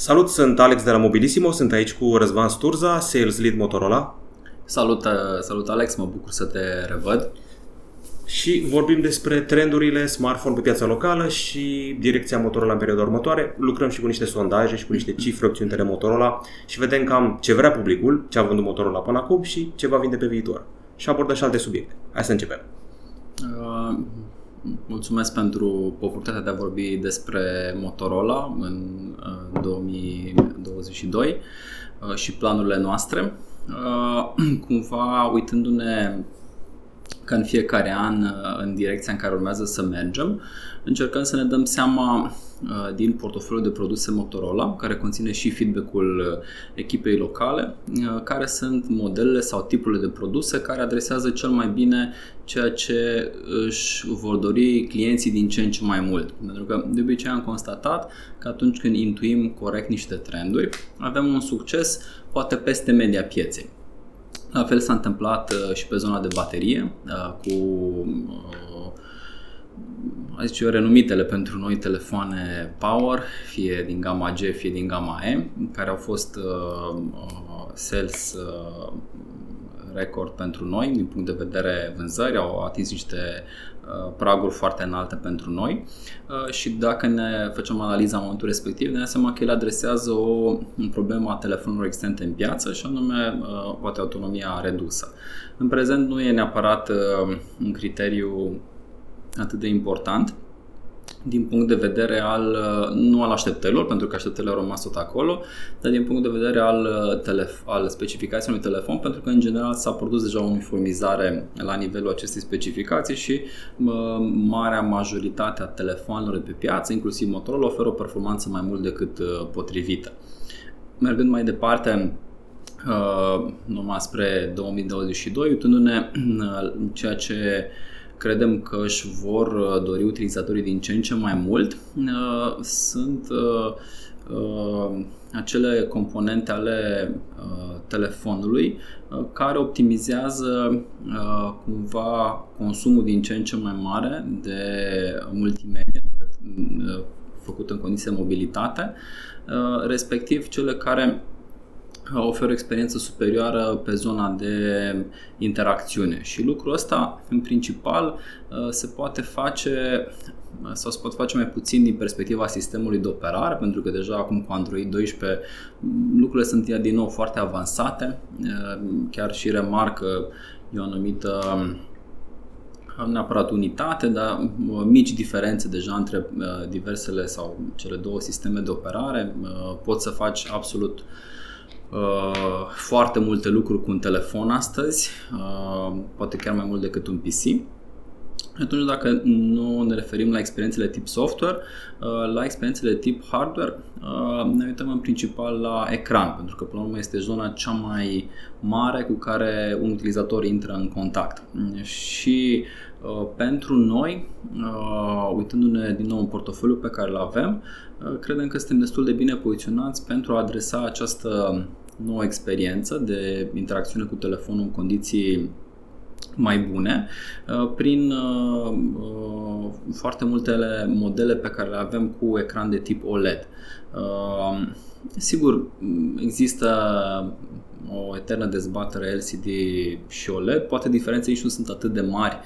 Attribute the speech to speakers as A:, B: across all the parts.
A: Salut, sunt Alex de la Mobilissimo, sunt aici cu Răzvan Sturza, Sales Lead Motorola.
B: Salut, uh, salut Alex, mă bucur să te revăd.
A: Și vorbim despre trendurile smartphone pe piața locală și direcția Motorola în perioada următoare. Lucrăm și cu niște sondaje și cu niște cifre obținute de Motorola și vedem cam ce vrea publicul, ce a vândut Motorola până acum și ce va vinde pe viitor. Și abordăm și alte subiecte. Hai să începem. Uh,
B: mulțumesc pentru oportunitatea de a vorbi despre Motorola în uh, 2022 uh, și planurile noastre. Uh, cumva uitându-ne ca în fiecare an uh, în direcția în care urmează să mergem, încercăm să ne dăm seama uh, din portofoliul de produse Motorola, care conține și feedback-ul uh, echipei locale, care sunt modelele sau tipurile de produse care adresează cel mai bine ceea ce își vor dori clienții din ce în ce mai mult. Pentru că de obicei am constatat că atunci când intuim corect niște trenduri, avem un succes poate peste media pieței. La fel s-a întâmplat uh, și pe zona de baterie uh, cu uh, zice eu, renumitele pentru noi telefoane Power, fie din gama G, fie din gama E, care au fost uh, sales uh, record pentru noi din punct de vedere vânzări, au atins niște uh, praguri foarte înalte pentru noi uh, și dacă ne facem analiza în momentul respectiv, ne dăm seama că el adresează o problemă a telefonului existente în piață și anume uh, poate autonomia redusă. În prezent nu e neapărat un criteriu atât de important, din punct de vedere al, uh, nu al așteptărilor, pentru că așteptările au rămas tot acolo, dar din punct de vedere al, uh, telef- al specificației unui telefon, pentru că în general s-a produs deja o uniformizare la nivelul acestei specificații și uh, marea majoritate a telefonelor de pe piață, inclusiv Motorola, oferă o performanță mai mult decât uh, potrivită. Mergând mai departe, uh, numai spre 2022, uitându-ne uh, ceea ce uh, credem că își vor uh, dori utilizatorii din ce în ce mai mult. Uh, sunt uh, acele componente ale telefonului care optimizează cumva consumul din ce în ce mai mare de multimedia făcut în condiții de mobilitate, respectiv cele care oferă o experiență superioară pe zona de interacțiune și lucrul ăsta în principal uh, se poate face uh, sau se pot face mai puțin din perspectiva sistemului de operare, pentru că deja acum cu Android 12 lucrurile sunt din nou foarte avansate, uh, chiar și remarcă e o anumită neapărat unitate, dar mici diferențe deja între diversele sau cele două sisteme de operare. Poți să faci absolut uh, foarte multe lucruri cu un telefon astăzi, uh, poate chiar mai mult decât un PC. Atunci, dacă nu ne referim la experiențele tip software, uh, la experiențele tip hardware, uh, ne uităm în principal la ecran, pentru că, până la urmă, este zona cea mai mare cu care un utilizator intră în contact. Și uh, pentru noi, uitându-ne din nou în portofoliul pe care îl avem, credem că suntem destul de bine poziționați pentru a adresa această nouă experiență de interacțiune cu telefonul în condiții mai bune uh, prin uh, uh, foarte multele modele pe care le avem cu ecran de tip OLED. Sigur, există o eternă dezbatere LCD și OLED, poate diferențele nici nu sunt atât de mari uh,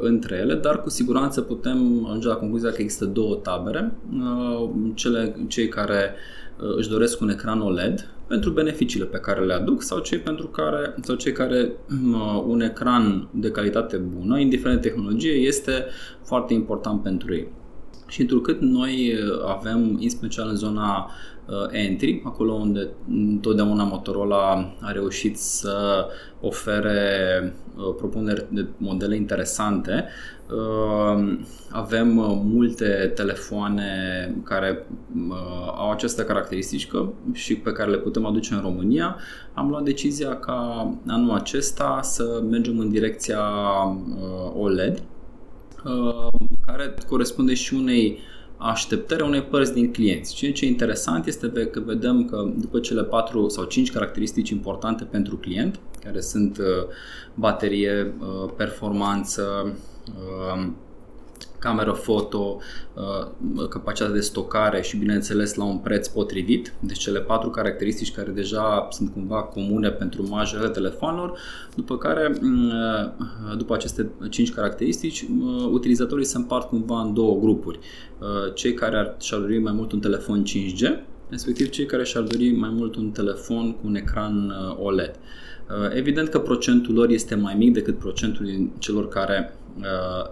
B: între ele, dar cu siguranță putem ajunge la concluzia că există două tabere, uh, cele, cei care uh, își doresc un ecran OLED pentru beneficiile pe care le aduc sau cei pentru care sau cei care uh, un ecran de calitate bună, indiferent de tehnologie, este foarte important pentru ei. Și întrucât noi uh, avem, în special în zona uh, entry, acolo unde întotdeauna Motorola a reușit să ofere uh, propuneri de modele interesante, uh, avem uh, multe telefoane care uh, au această caracteristică și pe care le putem aduce în România. Am luat decizia ca anul acesta să mergem în direcția uh, OLED, Uh, care corespunde și unei așteptări a unei părți din clienți. Ceea ce e interesant este că vedem că după cele patru sau cinci caracteristici importante pentru client, care sunt uh, baterie, uh, performanță, cameră foto, uh, capacitatea de stocare și bineînțeles la un preț potrivit. Deci cele patru caracteristici care deja sunt cumva comune pentru majoritatea telefonelor, după care mm, uh, după aceste cinci caracteristici, uh, utilizatorii se împart cumva în două grupuri. Cei care ar, și-ar dori mai mult un telefon 5G, respectiv cei care și-ar dori mai mult un telefon cu un ecran OLED. Evident că procentul lor este mai mic decât procentul din celor care Uh,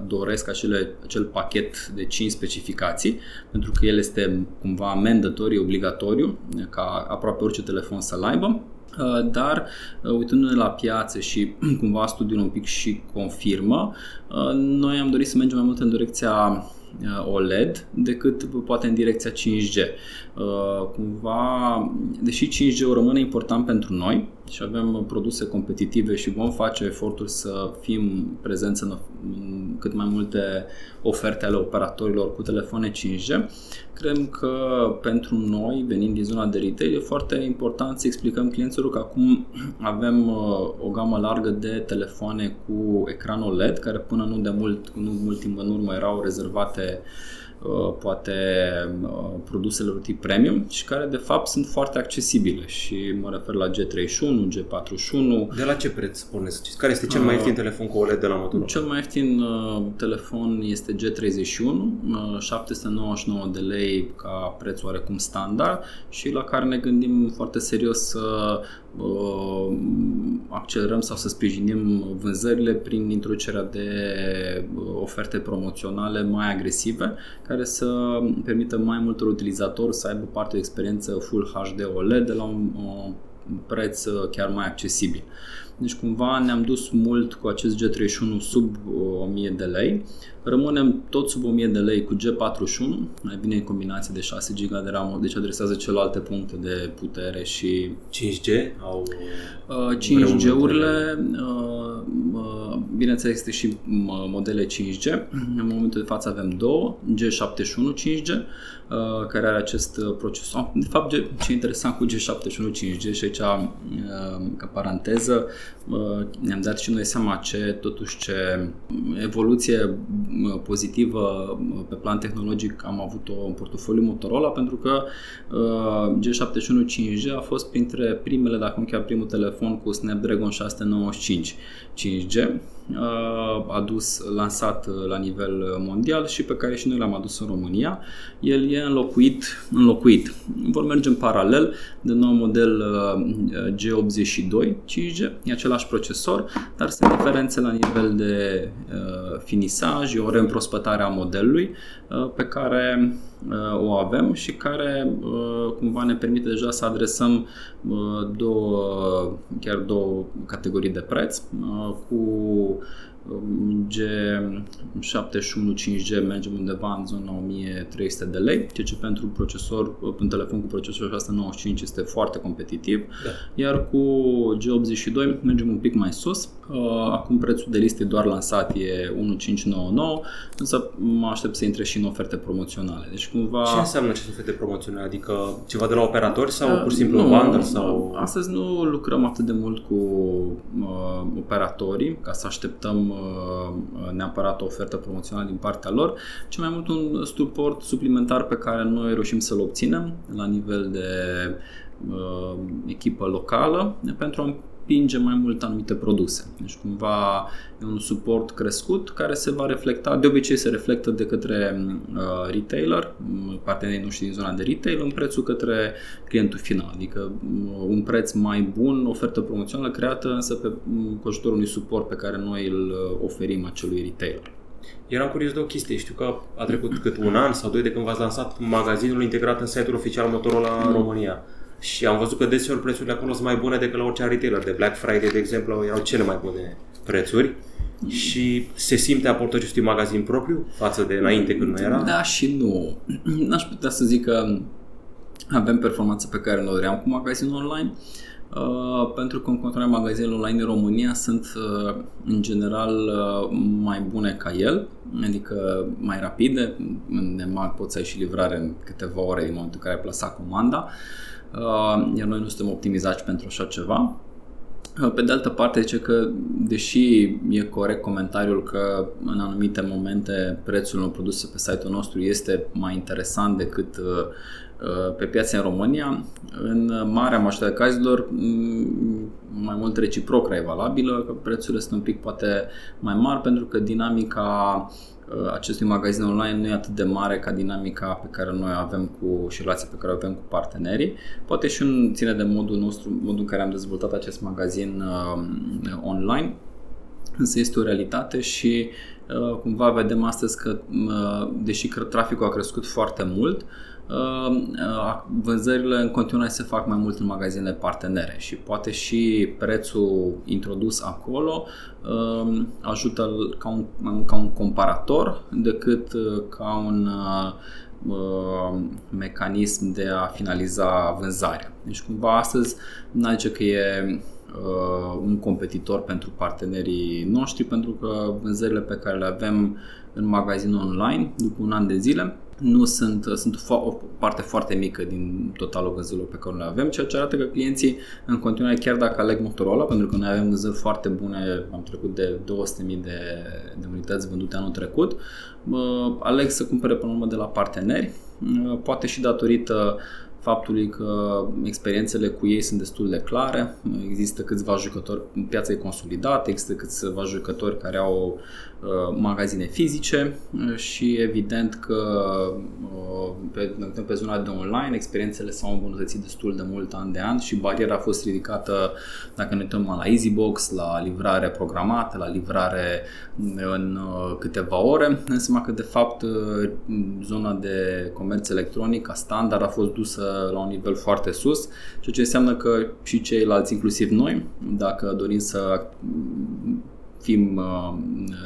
B: doresc acele, acel pachet de 5 specificații, pentru că el este cumva mandatory, obligatoriu, ca aproape orice telefon să-l aibă. Uh, dar uh, uitându-ne la piață și cumva studiul un pic și confirmă, noi am dorit să mergem mai mult în direcția OLED decât poate în direcția 5G. Cumva, deși 5G rămâne important pentru noi, și avem produse competitive și vom face eforturi să fim prezenți în cât mai multe oferte ale operatorilor cu telefoane 5G. Credem că pentru noi, venind din zona de retail, e foarte important să explicăm clienților că acum avem uh, o gamă largă de telefoane cu ecran OLED, care până nu de mult, nu mult timp în urmă erau rezervate uh, Uh, poate uh, produselor tip premium și care de fapt sunt foarte accesibile și mă refer la G31, G41.
A: De la ce preț pornesc? Care este cel mai ieftin uh, telefon cu OLED de la Motorola?
B: Cel mai ieftin telefon este G31, 799 de lei ca preț oarecum standard și la care ne gândim foarte serios să Uh, accelerăm sau să sprijinim vânzările prin introducerea de uh, oferte promoționale mai agresive care să permită mai multor utilizatori să aibă parte de experiență Full HD OLED de la un, un preț chiar mai accesibil. Deci cumva ne-am dus mult cu acest G31 sub 1000 uh, de lei. Rămânem tot sub 1000 de lei cu G41, mai bine în combinație de 6 GB de RAM, deci adresează celelalte puncte de putere și...
A: 5G? Au
B: uh, 5G-urile, uh, uh, bineînțeles este și modele 5G. În momentul de față avem două, G71 5G, Uh, care are acest uh, procesor. De fapt, ce interesant cu G71 5G și aici, uh, ca paranteză, ne-am dat și noi seama ce, totuși, ce evoluție pozitivă pe plan tehnologic am avut-o în portofoliul Motorola, pentru că G71 5G a fost printre primele, dacă nu chiar primul telefon cu Snapdragon 695 5G, adus, lansat la nivel mondial și pe care și noi l-am adus în România. El e înlocuit, înlocuit. Vor merge în paralel de nou model G82 5G, e același procesor, dar sunt diferențe la nivel de finisaj, e o reîmprospătare a modelului pe care o avem și care cumva ne permite deja să adresăm două, chiar două categorii de preț cu G71 5G mergem undeva în zona 1300 de lei, ceea ce pentru un procesor, un telefon cu procesor 695 este foarte competitiv, da. iar cu G82 mergem un pic mai sus. Uh, acum prețul de listă doar lansat e 1599, însă mă aștept să intre și în oferte promoționale. Deci cumva...
A: Ce înseamnă aceste oferte promoționale? Adică ceva de la operatori sau uh, pur și simplu nu, bundle? Sau...
B: Astăzi nu lucrăm atât de mult cu uh, operatorii ca să așteptăm Uh, neapărat o ofertă promoțională din partea lor, ci mai mult un suport suplimentar pe care noi reușim să-l obținem la nivel de uh, echipă locală pentru a împinge mai mult anumite produse. Deci cumva e un suport crescut care se va reflecta, de obicei se reflectă de către uh, retailer, partenerii noștri din zona de retail, în prețul către clientul final. Adică uh, un preț mai bun, ofertă promoțională creată însă pe, um, cu ajutorul unui suport pe care noi îl uh, oferim acelui retailer.
A: Eram curios de o chestie. Știu că a trecut cât un an sau doi de când v-ați lansat magazinul integrat în site-ul oficial Motorola mm. România. Și am văzut că deseori prețurile acolo sunt mai bune decât la orice retailer. De Black Friday, de exemplu, erau cele mai bune prețuri. Și se simte aportul acestui magazin propriu față de înainte când nu era?
B: Da și nu. N-aș putea să zic că avem performanța pe care noi doream cu magazinul online. Uh, pentru că în continuare magazinele online în România sunt uh, în general uh, mai bune ca el, adică mai rapide, în EMAG poți să ai și livrare în câteva ore din momentul în care ai plasat comanda. Uh, iar noi nu suntem optimizați pentru așa ceva. Pe de altă parte, zice că, deși e corect comentariul că în anumite momente prețul unor produse pe site-ul nostru este mai interesant decât uh, uh, pe piața în România, în marea majoritate cazilor mai mult reciproc e valabilă, că prețurile sunt un pic poate mai mari pentru că dinamica Uh, acestui magazin online nu e atât de mare ca dinamica pe care noi avem cu și relația pe care o avem cu partenerii. Poate și un ține de modul nostru, modul în care am dezvoltat acest magazin uh, online, însă este o realitate și uh, cumva vedem astăzi că uh, deși traficul a crescut foarte mult, uh, Ehm, uh, vânzările în continuare se fac mai mult în magazinele partenere și poate și prețul introdus acolo ehm, ajută ca un, ca un comparator decât uh, ca un uh, mecanism de a finaliza vânzarea. Deci cumva astăzi nu zice că e un competitor pentru partenerii noștri pentru că vânzările pe care le avem în magazinul online după un an de zile nu sunt, sunt o parte foarte mică din totalul vânzărilor pe care le avem, ceea ce arată că clienții în continuare, chiar dacă aleg Motorola, pentru că noi avem vânzări foarte bune, am trecut de 200.000 de, de unități vândute anul trecut, aleg să cumpere până la urmă de la parteneri, poate și datorită faptului că experiențele cu ei sunt destul de clare, există câțiva jucători, piața e consolidată, există câțiva jucători care au uh, magazine fizice uh, și evident că uh, pe, pe zona de online experiențele s-au îmbunătățit destul de mult an de an și bariera a fost ridicată dacă ne uităm la EasyBox, la livrare programată, la livrare în câteva ore, înseamnă că de fapt zona de comerț electronic ca standard a fost dusă la un nivel foarte sus, ceea ce înseamnă că și ceilalți, inclusiv noi, dacă dorim să fim uh,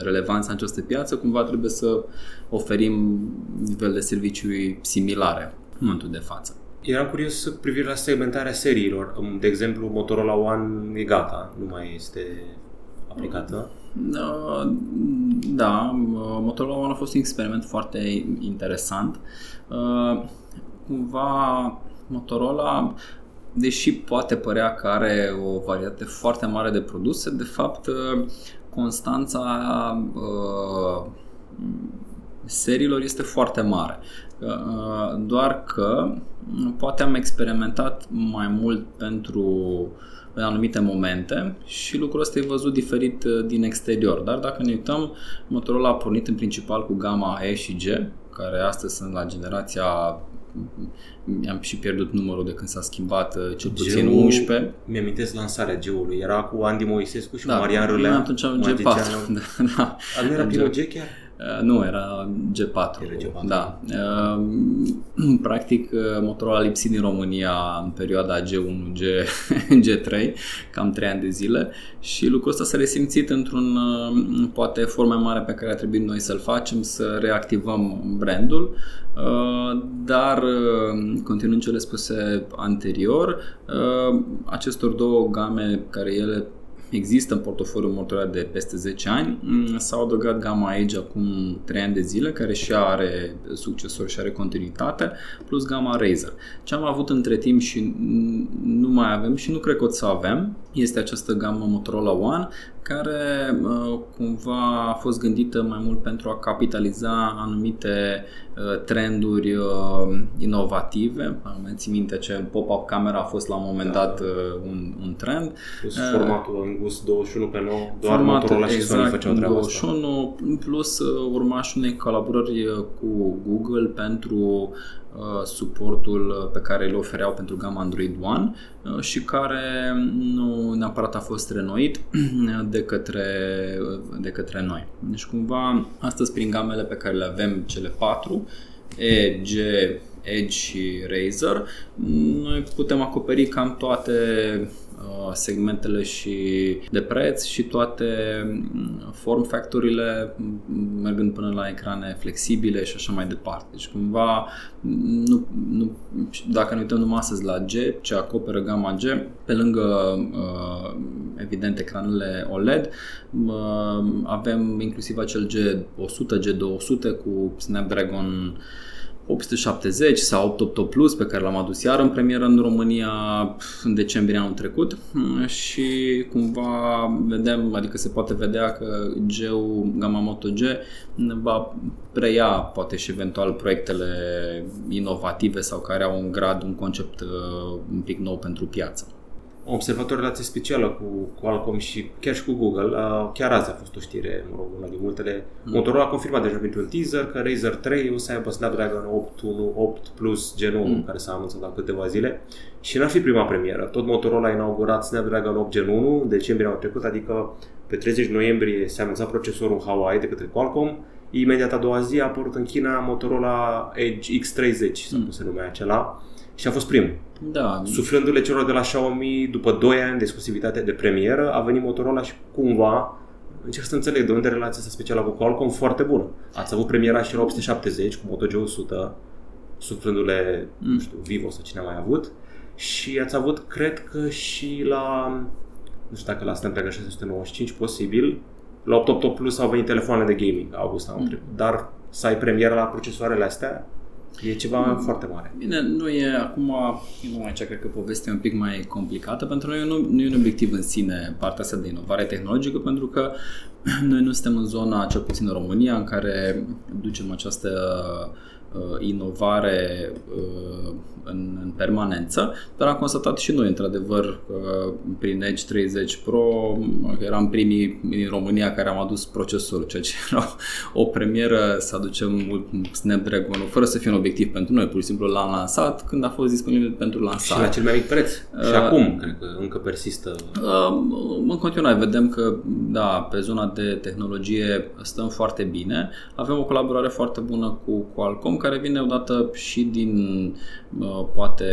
B: relevanți în această piață, cumva trebuie să oferim nivel de serviciu similare în momentul de față.
A: Eram curios să privire la segmentarea seriilor. De exemplu, Motorola One e gata, nu mai este aplicată.
B: Uh, da, Motorola One a fost un experiment foarte interesant. Uh, cumva Motorola, deși poate părea că are o varietate foarte mare de produse, de fapt constanța uh, seriilor este foarte mare. Uh, doar că poate am experimentat mai mult pentru în anumite momente și lucrul ăsta e văzut diferit uh, din exterior. Dar dacă ne uităm, Motorola a pornit în principal cu gama E și G, care astăzi sunt la generația am și pierdut numărul de când s-a schimbat uh, cel puțin Geu, 11.
A: Mi-amintesc lansarea Geului. Era cu Andy Moisescu și da, cu Marian Râlea.
B: atunci G4. Da, da.
A: nu era primul G chiar?
B: Uh, nu, era G4. Era G4. Da. Uh, practic, uh, Motorola a lipsit din România în perioada G1, G, G3, cam 3 ani de zile și lucrul ăsta s-a resimțit într-un, poate, efort mai mare pe care a trebuit noi să-l facem, să reactivăm brandul, dar, continuând cele spuse anterior, acestor două game care ele există în portofoliul Motorola de peste 10 ani. Mm, s-a adăugat gama Edge acum 3 ani de zile, care și are succesor și are continuitate, plus gama Razer. Ce am avut între timp și nu mai avem și nu cred că o să avem, este această gamă Motorola One, care uh, cumva a fost gândită mai mult pentru a capitaliza anumite uh, trenduri uh, inovative. Am țin minte ce pop-up camera a fost la un moment da. dat un, un trend.
A: Plus formatul îngust 21 pe 9, doar formatul, Motorola și exact, Sony făceau treaba
B: 21, asta. plus urmași unei colaborări cu Google pentru Uh, suportul uh, pe care îl ofereau pentru gama Android One uh, și care nu neapărat a fost renoit de către, de către noi. Deci cumva astăzi prin gamele pe care le avem cele patru, E, G, Edge și Razer, noi putem acoperi cam toate Uh, segmentele și de preț și toate mm, form factorile mm, mergând până la ecrane flexibile și așa mai departe. Deci cumva mm, nu, nu, dacă ne uităm numai astăzi la G, ce acoperă gama G, pe lângă uh, evident ecranele OLED, uh, avem inclusiv acel G100, G200 cu Snapdragon 870 sau 888 Plus pe care l-am adus iar în premieră în România în decembrie anul trecut. Și cumva vedem, adică se poate vedea că g Gamma Moto G va preia poate și eventual proiectele inovative sau care au un grad, un concept uh, un pic nou pentru piață
A: am observat o relație specială cu Qualcomm și chiar și cu Google. Chiar azi a fost o știre, mă rog, una din multele. Mm. Motorola a confirmat deja printr-un teaser că Razer 3 o să aibă Snapdragon 8 Plus Gen 1, mm. care s-a anunțat la câteva zile. Și n-ar fi prima premieră. Tot Motorola a inaugurat Snapdragon 8 Gen 1 în decembrie anul trecut, adică pe 30 noiembrie se anunțat procesorul Hawaii de către Qualcomm. Imediat a doua zi a apărut în China Motorola Edge X30, sau mm. cum se numea acela și a fost primul.
B: Da.
A: Suflându-le celor de la Xiaomi, după 2 ani de exclusivitate de premieră, a venit Motorola și cumva încerc să înțeleg de unde relația asta specială cu Qualcomm foarte bună. Ați avut premiera și la 870 cu Moto G100, suflându-le, mm. nu știu, Vivo sau cine a mai avut. Și ați avut, cred că și la, nu știu dacă la Snapdragon 695, posibil, la 888 Plus au venit telefoane de gaming, august anul mm. trecut. Dar să ai premiera la procesoarele astea, E ceva mm. foarte mare.
B: Bine, nu e acum, nu aici cred că povestea e un pic mai complicată. Pentru noi nu, nu e un obiectiv în sine partea asta de inovare tehnologică, pentru că noi nu suntem în zona, cel puțin în România, în care ducem această uh, inovare uh, în, în permanență, dar am constatat și noi, într-adevăr, uh, prin Edge 30 Pro, eram primii din România care am adus procesorul, ceea ce era o premieră să aducem snapdragon fără să fie un obiectiv pentru noi, pur și simplu l-am lansat când a fost disponibil pentru lansare.
A: Și la cel mai mic preț. Uh, și acum, cred că încă persistă.
B: Uh, în continuare, vedem că, da, pe zona de tehnologie stăm foarte bine. Avem o colaborare foarte bună cu Qualcomm, care vine odată și din uh, poate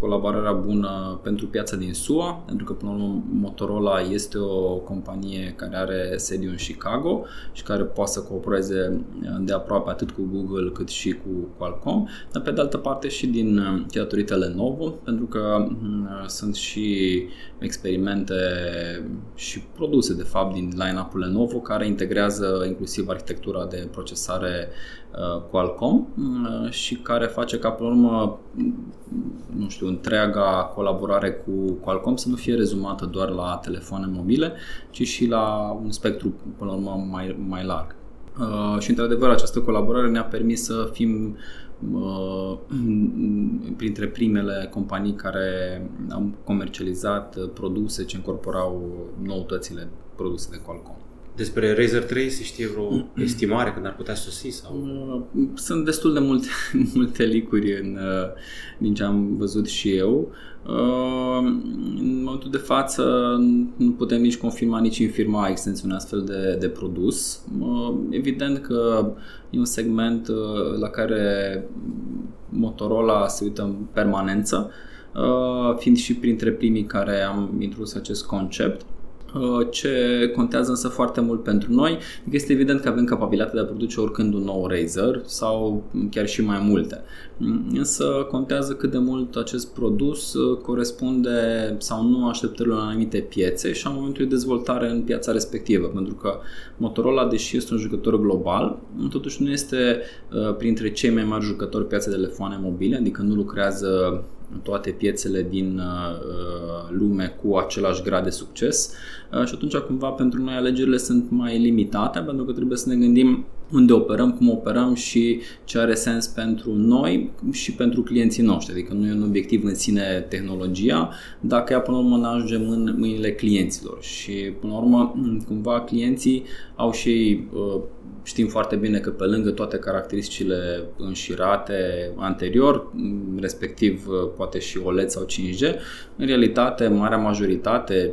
B: colaborarea bună pentru piața din SUA, pentru că până la urmă Motorola este o companie care are sediu în Chicago și care poate să coopereze de aproape atât cu Google cât și cu Qualcomm, dar pe de altă parte și din datorită Lenovo, pentru că mm, sunt și experimente și produse de fapt din line-up-ul Lenovo care integrează inclusiv arhitectura de procesare uh, Qualcomm uh, și care face ca pe urmă nu știu, întreaga colaborare cu Qualcomm să nu fie rezumată doar la telefoane mobile, ci și la un spectru până la urmă mai, mai larg. Uh, și într-adevăr această colaborare ne-a permis să fim uh, printre primele companii care au comercializat produse ce incorporau noutățile produse de Qualcomm.
A: Despre Razer 3 se știe vreo estimare când ar putea sosi? Sau?
B: Uh, sunt destul de multe, multe licuri în, uh, din ce am văzut și eu. Uh, în momentul de față nu putem nici confirma, nici infirma existența unui astfel de, de produs. Evident că e un segment la care Motorola se uită în permanență, fiind și printre primii care am introdus acest concept. Uh, ce contează însă foarte mult pentru noi este evident că avem capabilitatea de a produce oricând un nou Razer sau chiar și mai multe. Mm, însă contează cât de mult acest produs uh, corespunde sau nu așteptărilor în anumite piețe și a momentului de dezvoltare în piața respectivă. Pentru că Motorola, deși este un jucător global, totuși nu este uh, printre cei mai mari jucători piața de telefoane mobile, adică nu lucrează toate piețele din uh, lume cu același grad de succes. Uh, și atunci cumva pentru noi alegerile sunt mai limitate pentru că trebuie să ne gândim unde operăm, cum operăm și ce are sens pentru noi și pentru clienții noștri. Adică nu e un obiectiv în sine tehnologia, dacă ea până la urmă nu ajungem în mâinile clienților și până la urmă cumva clienții au și uh, Știm foarte bine că pe lângă toate caracteristicile înșirate anterior, respectiv uh, poate și OLED sau 5G, în realitate, marea majoritate, 70-80%,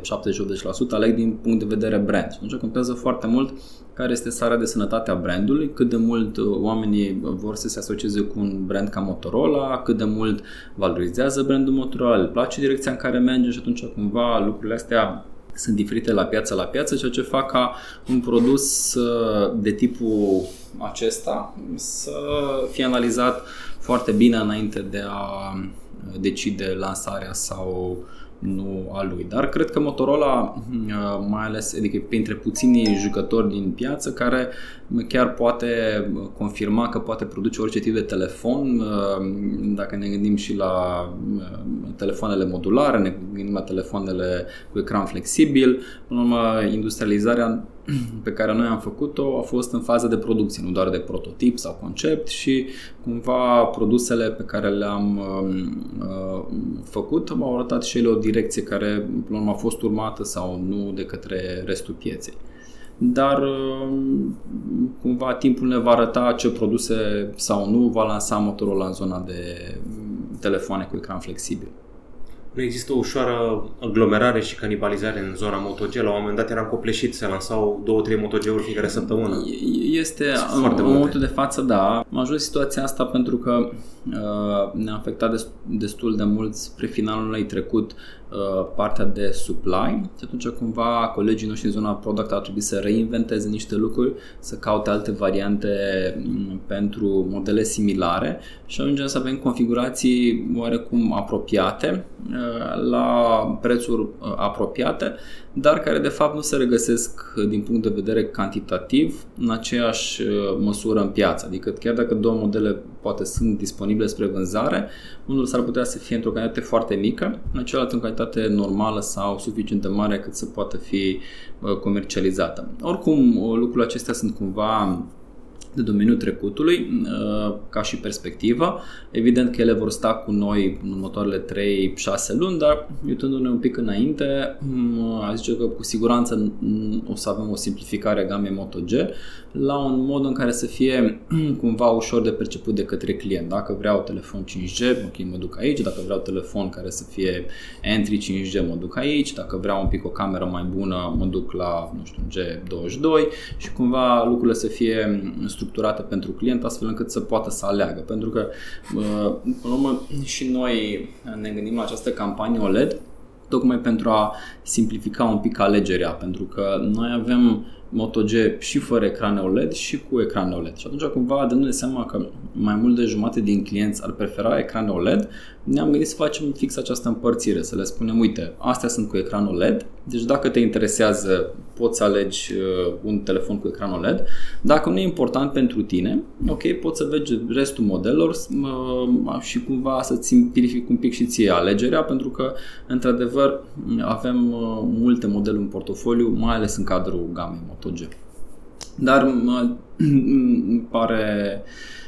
B: aleg din punct de vedere brand. Și atunci contează foarte mult care este starea de sănătate a brandului, cât de mult uh, oamenii vor să se asocieze cu un brand ca Motorola, cât de mult valorizează brandul Motorola, le place direcția în care merge și atunci cumva lucrurile astea sunt diferite la piață la piață, ceea ce fac ca un produs uh, de tipul acesta să fie analizat foarte bine înainte de a uh, decide lansarea sau nu a lui. Dar cred că Motorola, uh, mai ales adică printre puținii jucători din piață, care chiar poate confirma că poate produce orice tip de telefon, uh, dacă ne gândim și la uh, telefoanele modulare, ne gândim la telefoanele cu ecran flexibil, până la urmă industrializarea pe care noi am făcut-o a fost în fază de producție, nu doar de prototip sau concept și cumva produsele pe care le-am uh, făcut au arătat și ele o direcție care până la urmă a fost urmată sau nu de către restul pieței. Dar uh, cumva timpul ne va arăta ce produse sau nu va lansa Motorola în zona de telefoane cu ecran flexibil
A: nu există o ușoară aglomerare și canibalizare în zona MotoG. La un moment dat eram copleșit, se lansau două, trei MotoG-uri fiecare săptămână.
B: Este, în, în momentul de față, da. Am ajuns situația asta pentru că uh, ne-a afectat destul de mult spre finalul anului trecut uh, partea de supply și atunci cumva colegii noștri în zona product au trebuit să reinventeze niște lucruri, să caute alte variante mm, pentru modele similare și ajungem să avem configurații oarecum apropiate uh, la prețuri uh, apropiate dar care de fapt nu se regăsesc uh, din punct de vedere cantitativ în aceeași uh, măsură în piață. Adică chiar dacă două modele poate sunt disponibile spre vânzare, unul s-ar putea să fie într-o cantitate foarte mică, în celălalt în cantitate normală sau suficient de mare cât să poată fi uh, comercializată. Oricum, lucrurile acestea sunt cumva de domeniul trecutului uh, ca și perspectivă. Evident că ele vor sta cu noi în următoarele 3-6 luni, dar uitându-ne un pic înainte, mm, aș zice că cu siguranță o să avem o simplificare a gamei Moto G la un mod în care să fie cumva ușor de perceput de către client. Dacă vreau telefon 5G, ok, mă duc aici, dacă vreau telefon care să fie entry 5G, mă duc aici, dacă vreau un pic o cameră mai bună, mă duc la, nu știu, G22 și cumva lucrurile să fie structurate pentru client astfel încât să poată să aleagă. Pentru că, în urmă, și noi ne gândim la această campanie OLED tocmai pentru a simplifica un pic alegerea, pentru că noi avem Moto G și fără ecran OLED și cu ecran OLED. Și atunci cumva dându-ne seama că mai mult de jumate din clienți ar prefera ecran OLED, ne-am gândit să facem fix această împărțire, să le spunem, uite, astea sunt cu ecran OLED, deci dacă te interesează poți să alegi uh, un telefon cu ecran OLED. Dacă nu e important pentru tine, ok, poți să vezi restul modelelor uh, și cumva să-ți simplific un pic și ție alegerea, pentru că, într-adevăr, avem uh, multe modele în portofoliu, mai ales în cadrul gamei Moto G. Dar mă pare Uh,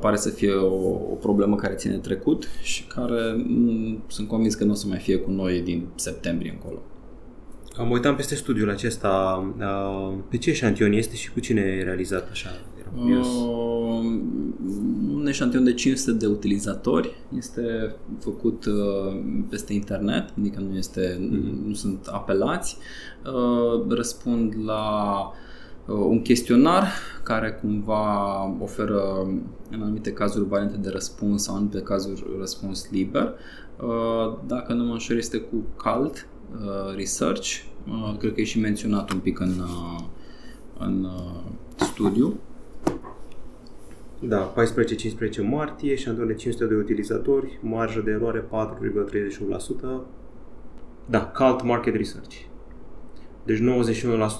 B: pare să fie o, o problemă care ține trecut și care m- sunt convins că nu o să mai fie cu noi din septembrie încolo.
A: Am uitat peste studiul acesta. Uh, pe ce eșantion este și cu cine e realizat așa? Uh,
B: un eșantion de 500 de utilizatori este făcut uh, peste internet, adică nu, este, uh-huh. nu sunt apelați. Uh, răspund la uh, un chestionar care cumva oferă în anumite cazuri variante de răspuns sau în anumite cazuri răspuns liber. Uh, dacă nu mă înșel este cu CALT uh, Research, uh, cred că e și menționat un pic în, în studiu.
A: Da, 14-15 martie, șanton de 500 de utilizatori, marjă de eroare 4,31%. Da, Cult Market Research. Deci 91%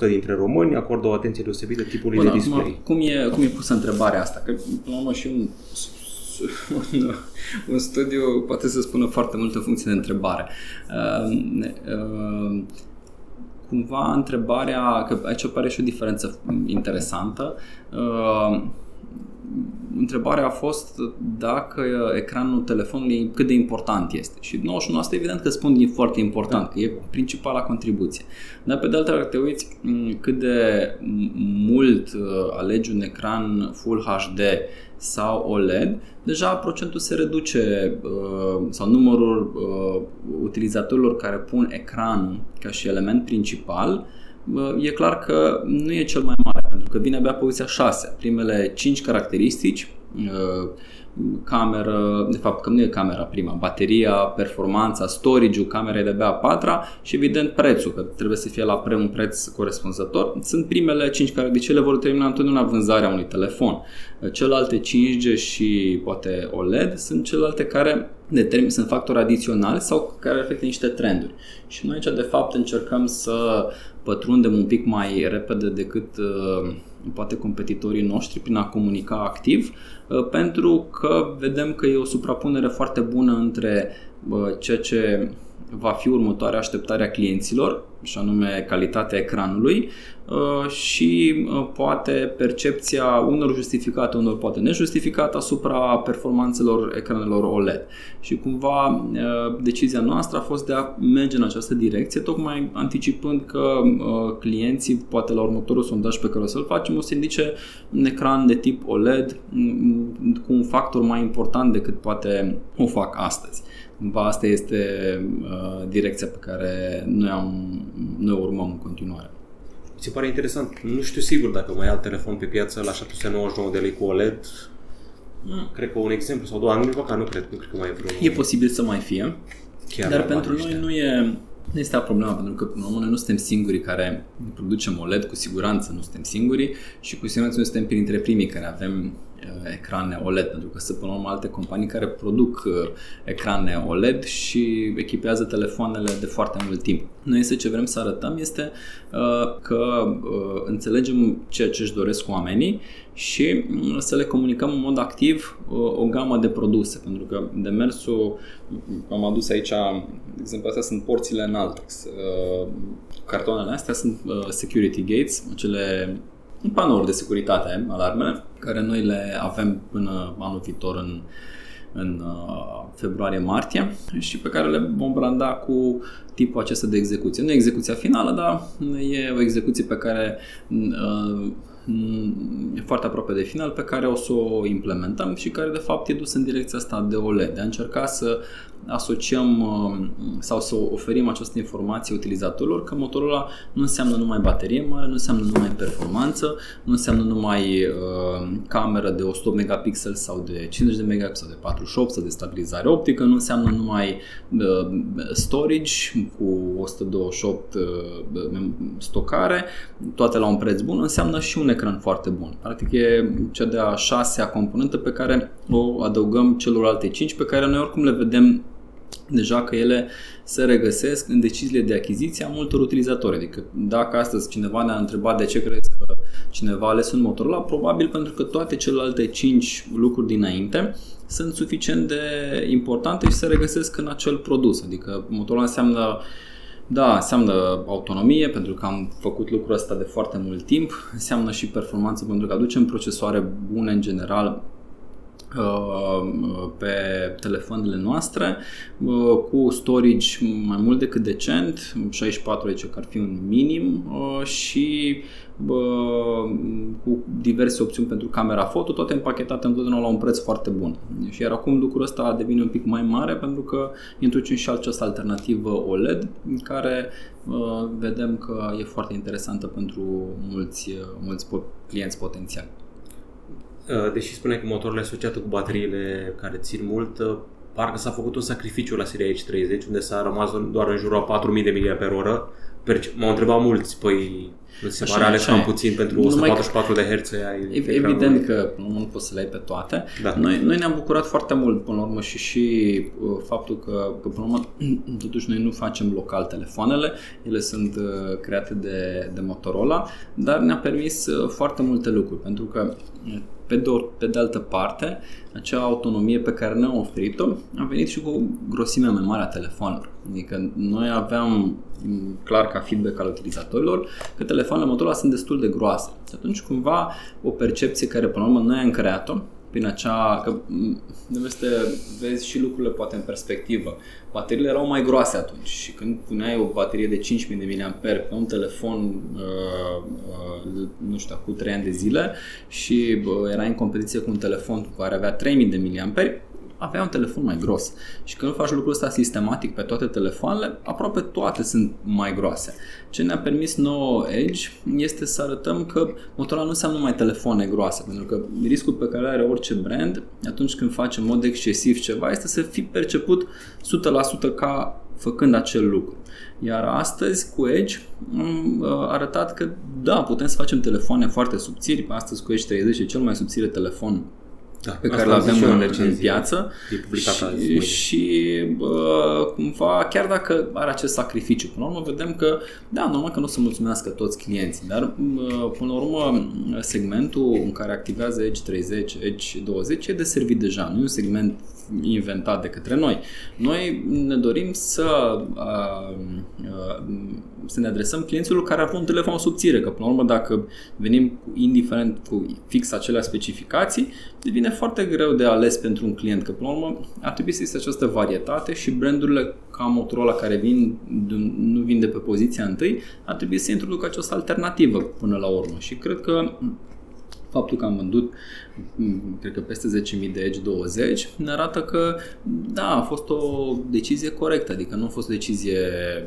A: dintre români acordă o atenție deosebită tipului Bun, de display. Acum,
B: cum, e, cum e pusă întrebarea asta? Că, până la urmă, și un, un, un studiu poate să spună foarte multe funcții de întrebare. Uh, uh, cumva întrebarea, că aici apare și o diferență interesantă, uh, întrebarea a fost dacă ecranul telefonului cât de important este. Și 91% evident că spun e foarte important, da. că e principala contribuție. Dar pe de altă parte te uiți cât de mult uh, alegi un ecran Full HD sau OLED, deja procentul se reduce uh, sau numărul uh, utilizatorilor care pun ecranul ca și element principal e clar că nu e cel mai mare, pentru că vine abia poziția 6. Primele 5 caracteristici, uh, cameră, de fapt că nu e camera prima, bateria, performanța, storage-ul, camera e de-abia a patra și evident prețul, că trebuie să fie la pre un preț corespunzător. Sunt primele 5 care de ce le vor determina întotdeauna vânzarea unui telefon. Celelalte 5G și poate OLED sunt celelalte care determin, sunt factori adiționali sau care reflectă niște trenduri. Și noi aici de fapt încercăm să pătrundem un pic mai repede decât uh, poate competitorii noștri prin a comunica activ, uh, pentru că vedem că e o suprapunere foarte bună între uh, ceea ce va fi următoarea așteptare a clienților, și anume calitatea ecranului uh, și uh, poate percepția unor justificate, unor poate nejustificată asupra performanțelor ecranelor OLED. Și cumva uh, decizia noastră a fost de a merge în această direcție, tocmai anticipând că clienții, poate la următorul sondaj pe care o să-l facem, o să indice un ecran de tip OLED mm, cu un factor mai important decât poate o fac astăzi. Cumva asta este uh, direcția pe care noi, am, noi urmăm în continuare.
A: Mi se pare interesant. Nu știu sigur dacă mai ai alt telefon pe piață la 799 de lei cu OLED. Mm. Cred că un exemplu sau două, anul nu cred, nu cred că mai e vreun...
B: E posibil să mai fie, Chiar dar pentru noi nu e, nu este o problemă, pentru că până la urmă noi nu suntem singurii care producem OLED, cu siguranță nu suntem singurii și cu siguranță nu suntem printre primii care avem Uh, ecrane OLED, pentru că sunt până la urmă alte companii care produc uh, ecrane OLED și echipează telefoanele de foarte mult timp. Noi însă ce vrem să arătăm este uh, că înțelegem ceea ce își doresc oamenii și să le comunicăm în mod activ o gamă de produse, pentru că demersul, am adus aici, de exemplu, astea sunt porțile în Altex. Cartoanele astea sunt security gates, acele panouri de securitate, alarmele, care noi le avem până anul viitor în, în uh, februarie-martie și pe care le vom branda cu tipul acesta de execuție. Nu e execuția finală, dar e o execuție pe care uh, e foarte aproape de final, pe care o să o implementăm și care de fapt e dus în direcția asta de OLED, de a încerca să asociem uh, sau să oferim această informație utilizatorilor că Motorola nu înseamnă numai baterie mare, nu înseamnă numai performanță, nu înseamnă numai uh, cameră de 100 megapixel sau de 50 de megapixel sau de 48 sau de stabilizare optică, nu înseamnă numai uh, storage cu 128 uh, stocare, toate la un preț bun, înseamnă și un ecran foarte bun. Practic e cea de-a șasea componentă pe care o adăugăm celorlalte 5 pe care noi oricum le vedem deja că ele se regăsesc în deciziile de achiziție a multor utilizatori. Adică dacă astăzi cineva ne-a întrebat de ce crezi că cineva a ales un Motorola, probabil pentru că toate celelalte 5 lucruri dinainte sunt suficient de importante și se regăsesc în acel produs. Adică Motorola înseamnă da, înseamnă autonomie, pentru că am făcut lucrul ăsta de foarte mult timp. Înseamnă și performanță, pentru că aducem procesoare bune în general Uh, pe telefoanele noastre uh, cu storage mai mult decât decent, 64 aici că ar fi un minim uh, și cu diverse opțiuni pentru camera foto, toate împachetate întotdeauna la un preț foarte bun. Și iar acum lucrul ăsta devine un pic mai mare pentru că introducem și această alternativă OLED care vedem că e foarte interesantă pentru mulți, mulți clienți potențiali.
A: Uh, deși spune că motorul asociate cu bateriile care țin mult, uh, parcă s-a făcut un sacrificiu la seria H30, unde s-a rămas doar în jurul a 4000 de mAh. M-au întrebat mulți, păi nu se pare ales cam puțin pentru 144 de Hz ai
B: Evident că nu poți să le ai pe toate. Da. Noi, noi ne-am bucurat foarte mult până la urmă și și uh, faptul că, că până la urmă totuși noi nu facem local telefoanele, ele sunt create de, de Motorola, dar ne-a permis foarte multe lucruri pentru că pe de, pe de altă parte, acea autonomie pe care ne-am oferit-o a venit și cu grosimea mai mare a telefonului. Adică noi aveam clar ca feedback al utilizatorilor că telefoanele Motorola sunt destul de groase. Și atunci cumva o percepție care până la urmă noi am creat-o prin acea, că trebuie să vezi și lucrurile poate în perspectivă. Bateriile erau mai groase atunci și când puneai o baterie de 5000 de mAh pe un telefon, uh, uh, nu știu, cu 3 ani de zile și uh, era în competiție cu un telefon care avea 3000 de mAh, avea un telefon mai gros. Și când faci lucrul ăsta sistematic pe toate telefoanele, aproape toate sunt mai groase. Ce ne-a permis nouă Edge este să arătăm că Motorola nu înseamnă numai telefoane groase, pentru că riscul pe care are orice brand atunci când face în mod excesiv ceva este să fii perceput 100% ca făcând acel lucru. Iar astăzi cu Edge am uh, arătat că da, putem să facem telefoane foarte subțiri. Astăzi cu Edge 30 e cel mai subțire telefon da, pe care îl avem în, în piață și, și bă, cumva chiar dacă are acest sacrificiu, până la urmă vedem că da, normal că nu o să mulțumească toți clienții, dar bă, până la urmă segmentul în care activează Edge 30, Edge 20 e deservit deja, nu e un segment inventat de către noi. Noi ne dorim să, să ne adresăm clienților care au un telefon subțire, că până la urmă dacă venim indiferent cu fix acelea specificații, devine foarte greu de ales pentru un client, că până la urmă ar trebui să existe această varietate și brandurile ca Motorola care vin, nu vin de pe poziția întâi, ar trebui să introducă această alternativă până la urmă. Și cred că faptul că am vândut cred că peste 10.000 de Edge 20 ne arată că da, a fost o decizie corectă, adică nu a fost o decizie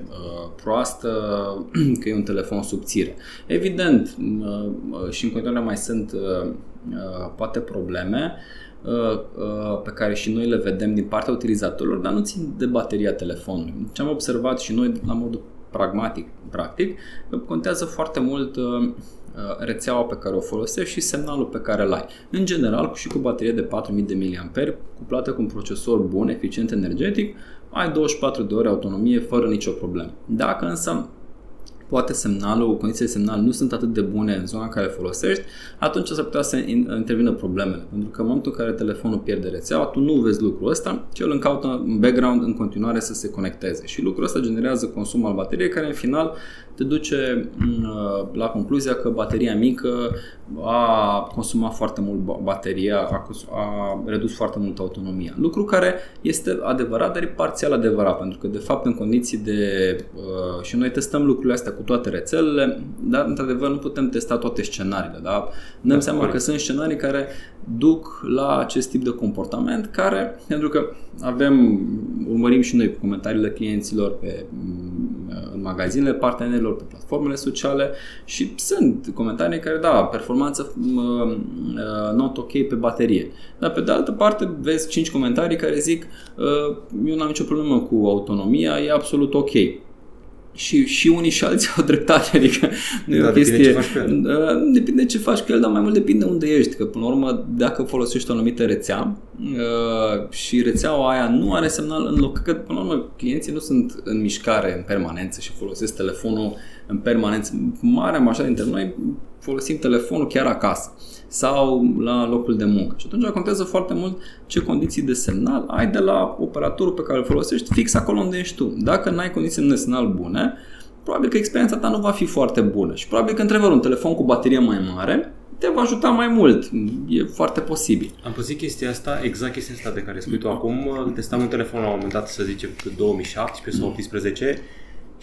B: uh, proastă că e un telefon subțire. Evident, uh, și în continuare mai sunt uh, uh, poate probleme uh, uh, pe care și noi le vedem din partea utilizatorilor, dar nu țin de bateria telefonului. Ce am observat și noi la modul pragmatic, practic, contează foarte mult Uh, rețeaua pe care o folosești și semnalul pe care îl ai. În general, și cu baterie de 4000 de mAh, cuplată cu un procesor bun, eficient energetic, ai 24 de ore autonomie fără nicio problemă. Dacă însă poate semnalul, condițiile de semnal nu sunt atât de bune în zona în care folosești, atunci s-ar putea să intervină problemele. Pentru că în momentul în care telefonul pierde rețeaua, tu nu vezi lucrul ăsta, ci el încaută în background în continuare să se conecteze. Și lucrul ăsta generează consum al bateriei care în final te duce mm, uh, la concluzia că bateria mică a consumat foarte mult bateria, a, a redus foarte mult autonomia. Lucru care este adevărat, dar e parțial adevărat, pentru că de fapt în condiții de... Uh, și noi testăm lucrurile astea cu toate rețelele, dar într-adevăr nu putem testa toate scenariile. Da? Ne dăm seama că sunt scenarii care duc la acest tip de comportament care, pentru că avem, urmărim și noi comentariile clienților pe, în magazinele partenerilor, pe platformele sociale și sunt comentarii care, da, performanță uh, not ok pe baterie. Dar pe de altă parte vezi 5 comentarii care zic uh, eu n-am nicio problemă cu autonomia, e absolut ok și, și unii și alții au dreptate, adică nu da, e o chestie... Depinde ce faci cu el. Uh, depinde ce faci cu el, dar mai mult depinde unde ești, că până la urmă dacă folosești o anumită rețea uh, și rețeaua aia nu are semnal în loc, că până la urmă clienții nu sunt în mișcare în permanență și folosesc telefonul în permanență. Marea majoritate dintre noi folosim telefonul chiar acasă sau la locul de muncă. Și atunci contează foarte mult ce condiții de semnal ai de la operatorul pe care îl folosești fix acolo unde ești tu. Dacă n-ai condiții de semnal bune, probabil că experiența ta nu va fi foarte bună și probabil că într-adevăr un telefon cu baterie mai mare te va ajuta mai mult. E foarte posibil.
A: Am pus chestia asta, exact chestia asta de care spui tu acum. Testam un telefon la un moment dat, să zicem, 2017 sau 2018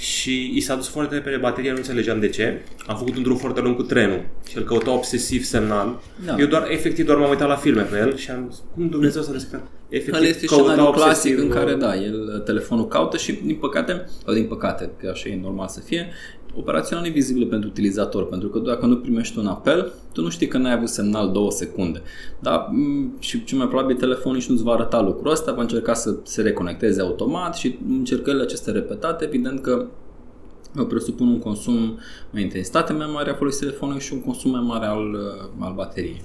A: și i s-a dus foarte repede bateria, nu înțelegeam de ce. Am făcut un drum foarte lung cu trenul și el căuta obsesiv semnal. Da. Eu doar, efectiv, doar m-am uitat la filme pe el și am zis, cum Dumnezeu să respect?
B: Efectiv, este scenariul clasic în care, da, el telefonul caută și, din păcate, sau din păcate, că așa e normal să fie, operațional invizibilă pentru utilizator, pentru că dacă nu primești un apel, tu nu știi că n-ai avut semnal două secunde. Da? Și ce mai probabil telefonul nici nu-ți va arăta lucrul ăsta, va încerca să se reconecteze automat și încercările acestea repetate, evident că presupun un consum, o intensitate mai mare a folosirii telefonului și un consum mai mare al, al bateriei.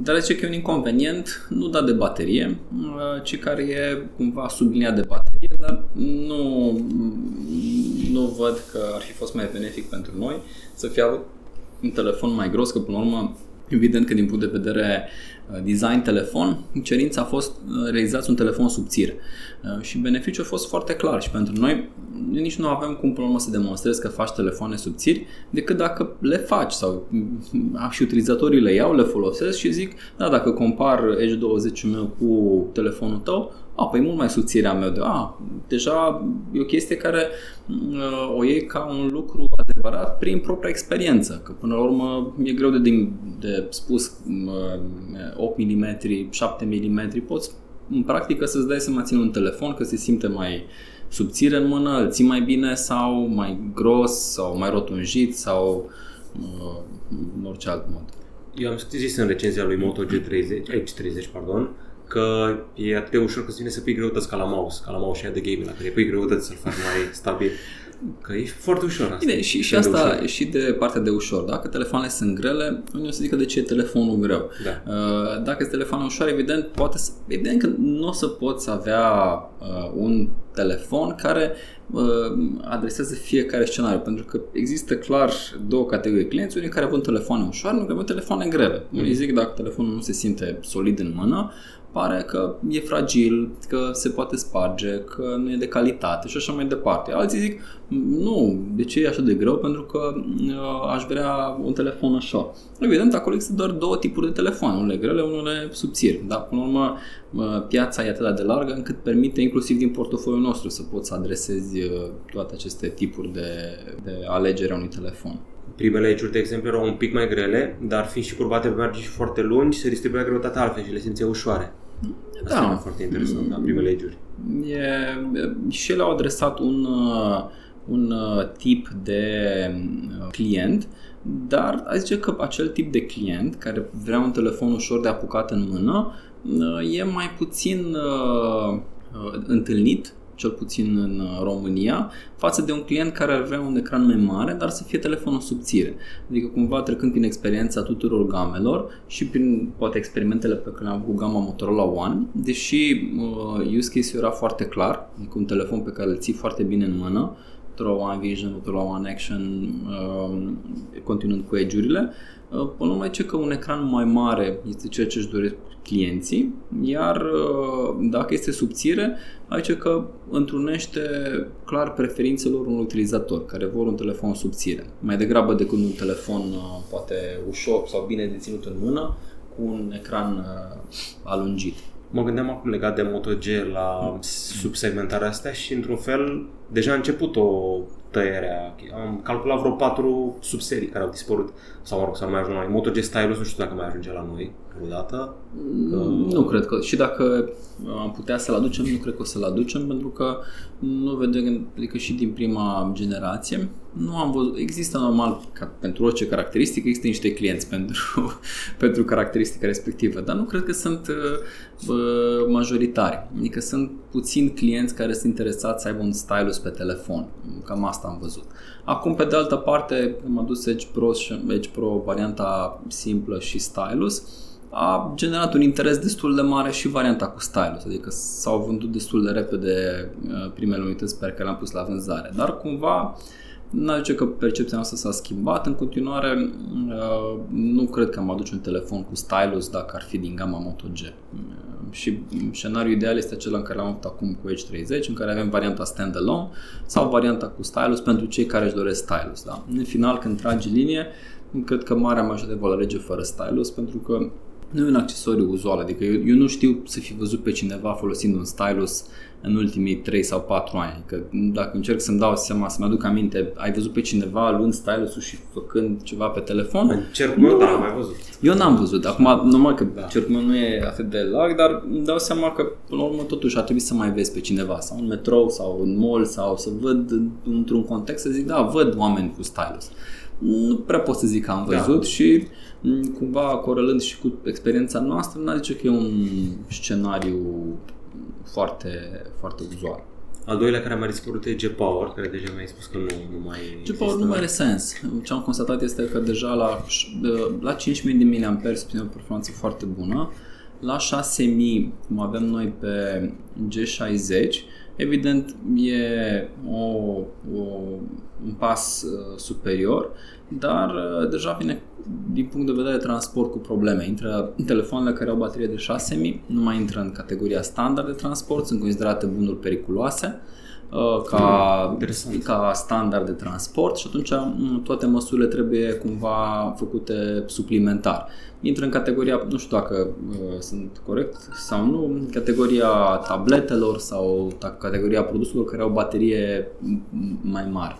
B: Dar ce că e un inconvenient nu dat de baterie, ci care e cumva subliniat de baterie, dar nu, nu văd că ar fi fost mai benefic pentru noi să fie avut un telefon mai gros, că până la urmă Evident că din punct de vedere uh, design telefon, cerința a fost uh, realizați un telefon subțire. Uh, și beneficiul a fost foarte clar și pentru noi nici nu avem cum până la urmă să demonstrezi că faci telefoane subțiri decât dacă le faci sau și utilizatorii le iau, le folosesc și zic, da, dacă compar Edge 20 meu cu telefonul tău, a, păi mult mai subțirea mea de, a, deja e o chestie care uh, o iei ca un lucru adevărat prin propria experiență, că până la urmă e greu de, de, de spus uh, 8 mm, 7 mm, poți în practică să-ți dai să ține un telefon, că se simte mai subțire în mână, îl ții mai bine sau mai gros sau mai rotunjit sau uh, în orice alt mod.
A: Eu am zis în recenzia lui Moto G30, aici 30, pardon, că e atât de ușor că vine să pui greutăți ca la mouse, ca la mouse și de gaming, dacă îi pui greutăți să-l faci mai stabil. Că e foarte ușor asta.
B: Bine, și, și asta ușor. și de partea de ușor. Dacă telefoanele sunt grele, unii o să zică de ce e telefonul greu.
A: Da.
B: Uh, dacă este telefonul ușor, evident, poate să, evident că nu o să poți avea uh, un telefon care uh, adresează fiecare scenariu, pentru că există clar două categorii clienți, unii care vând telefoane ușoare, unii care vând telefoane grele. Mm. Unii zic dacă telefonul nu se simte solid în mână, pare că e fragil, că se poate sparge, că nu e de calitate și așa mai departe. Alții zic, nu, de ce e așa de greu? Pentru că uh, aș vrea un telefon așa. Evident, acolo există doar două tipuri de telefoane, unele grele, unele subțiri. Dar, până la urmă, uh, piața e atât de largă încât permite inclusiv din portofoliul nostru să poți să adresezi uh, toate aceste tipuri de, de alegere a unui telefon.
A: Primele edge de exemplu, erau un pic mai grele, dar fiind și curbate pe margini foarte lungi, se distribuia greutatea altfel și le simțea ușoare. Asta da. e foarte interesant, da, primele edge
B: E, și ele au adresat un, uh, un uh, tip de uh, client, dar a zice că acel tip de client care vrea un telefon ușor de apucat în mână e mai puțin întâlnit cel puțin în uh, România, față de un client care ar vrea un ecran mai mare, dar să fie telefonul subțire. Adică cumva trecând prin experiența tuturor gamelor și prin poate experimentele pe care le-am avut gama Motorola One, deși uh, use case-ul era foarte clar, adică un telefon pe care îl ții foarte bine în mână, Motorola One Vision, Motorola One Action, uh, continuând cu edge-urile, uh, Până la ce că un ecran mai mare este ceea ce își doresc clienții, iar uh, dacă este subțire, aici că întrunește clar preferințelor unui utilizator care vor un telefon subțire. Mai degrabă decât un telefon uh, poate ușor sau bine deținut în mână cu un ecran uh, alungit.
A: Mă gândeam acum legat de Moto G la subsegmentarea asta și într-un fel deja a început o tăierea. Am calculat vreo patru subserii care au dispărut sau mă rog, să nu mai ajung la noi. Moto G Stylus nu știu dacă mai ajunge la noi vreodată?
B: Că... Nu cred că. Și dacă am putea să-l aducem, nu cred că o să-l aducem, pentru că nu vedem, adică și din prima generație, nu am văzut, există normal, ca pentru orice caracteristică, există niște clienți pentru, pentru caracteristica respectivă, dar nu cred că sunt uh, majoritari. Adică sunt puțini clienți care sunt interesați să aibă un stylus pe telefon. Cam asta am văzut. Acum, pe de altă parte, am adus Edge Pro și Edge Pro varianta simplă și stylus a generat un interes destul de mare și varianta cu stylus, adică s-au vândut destul de repede uh, primele unități pe care le-am pus la vânzare, dar cumva nu zice că percepția noastră s-a schimbat. În continuare, uh, nu cred că am aduce un telefon cu stylus dacă ar fi din gama Moto G. Uh, și scenariul ideal este acela în care l-am avut acum cu Edge 30, în care avem varianta standalone sau varianta cu stylus pentru cei care își doresc stylus. Da? În final, când tragi linie, cred că marea majoritate vor alege fără stylus, pentru că nu e un accesoriu uzual, adică eu, eu nu știu să fi văzut pe cineva folosind un stylus în ultimii 3 sau 4 ani. Că dacă încerc să-mi dau seama, să-mi aduc aminte, ai văzut pe cineva luând stylusul și făcând ceva pe telefon?
A: În cercul meu, da, am mai văzut.
B: Eu n-am văzut. Acum, normal că da. cercul meu nu e atât de larg, dar îmi dau seama că, până la urmă, totuși ar trebui să mai vezi pe cineva, sau în metrou, sau în mall, sau să văd într-un context să zic, da, văd oameni cu stylus. Nu prea pot să zic că am da. văzut da. și cumva corelând și cu experiența noastră, n zice că e un scenariu foarte, foarte uzual.
A: Al doilea care a mai dispărut e G-Power, care deja mi-ai spus că nu, nu mai
B: G-Power nu mai are sens. Ce am constatat este că deja la, la 5000 de mAh obține o performanță foarte bună. La 6000, cum avem noi pe G60, evident e o, o, un pas uh, superior, dar uh, deja vine din punct de vedere transport cu probleme. Intră telefoanele care au baterie de 6000, nu mai intră în categoria standard de transport, sunt considerate bunuri periculoase uh, ca, ca standard de transport și atunci mm, toate măsurile trebuie cumva făcute suplimentar. Intră în categoria, nu știu dacă uh, sunt corect sau nu, categoria tabletelor sau categoria produselor care au baterie mai mare.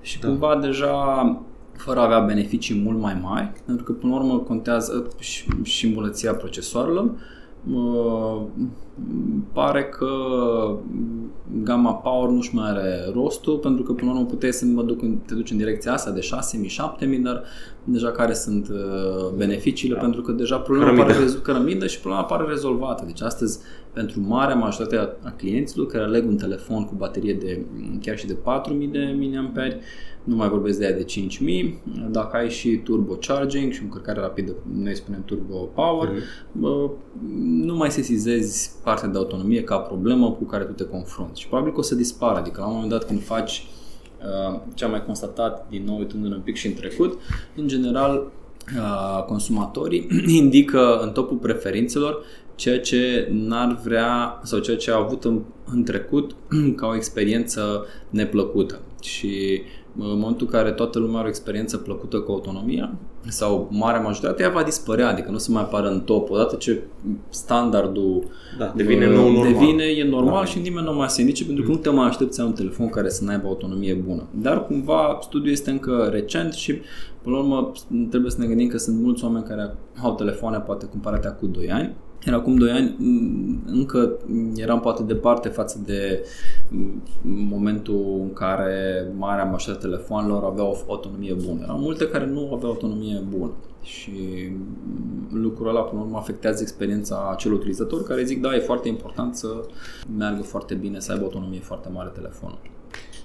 B: Și da. cumva deja fără a avea beneficii mult mai mari, pentru că până la urmă contează și, și îmbunătățirea procesoarelor, pare că gama Power nu-și mai are rostul, pentru că până la urmă puteai să mă duc în, te duci în direcția asta de 6.000, 7.000, dar deja care sunt uh, beneficiile, da. pentru că deja problema cărămidă. pare rezo- cărămidă și problema pare rezolvată. Deci astăzi, pentru marea majoritate a clienților care aleg un telefon cu baterie de chiar și de 4.000 de mAh, nu mai vorbesc de aia de 5000, dacă ai și turbocharging și încărcare rapidă, noi spunem turbo power, mm-hmm. nu mai sesizezi partea de autonomie ca problemă cu care tu te confrunți și probabil că o să dispară, adică la un moment dat când faci uh, ce am mai constatat din nou uitându-ne un pic și în trecut, în general uh, consumatorii indică în topul preferințelor ceea ce n-ar vrea sau ceea ce au avut în, în trecut ca o experiență neplăcută. Și în momentul în care toată lumea are o experiență plăcută cu autonomia sau mare majoritate, ea va dispărea, adică nu se mai apară în top. Odată ce standardul
A: da, devine, uh, nou
B: normal. devine e normal da. și nimeni nu mai se indice pentru că nu te mai aștepți să ai un telefon care să n-aibă autonomie bună. Dar cumva studiul este încă recent și până la urmă trebuie să ne gândim că sunt mulți oameni care au telefoane poate cumpărate acum 2 ani iar acum 2 ani încă eram poate departe față de momentul în care marea majoritate telefonelor aveau o autonomie bună. Erau multe care nu aveau autonomie bună și lucrul ăla până la urmă afectează experiența acelor utilizatori care zic da, e foarte important să meargă foarte bine, să aibă autonomie foarte mare telefonul.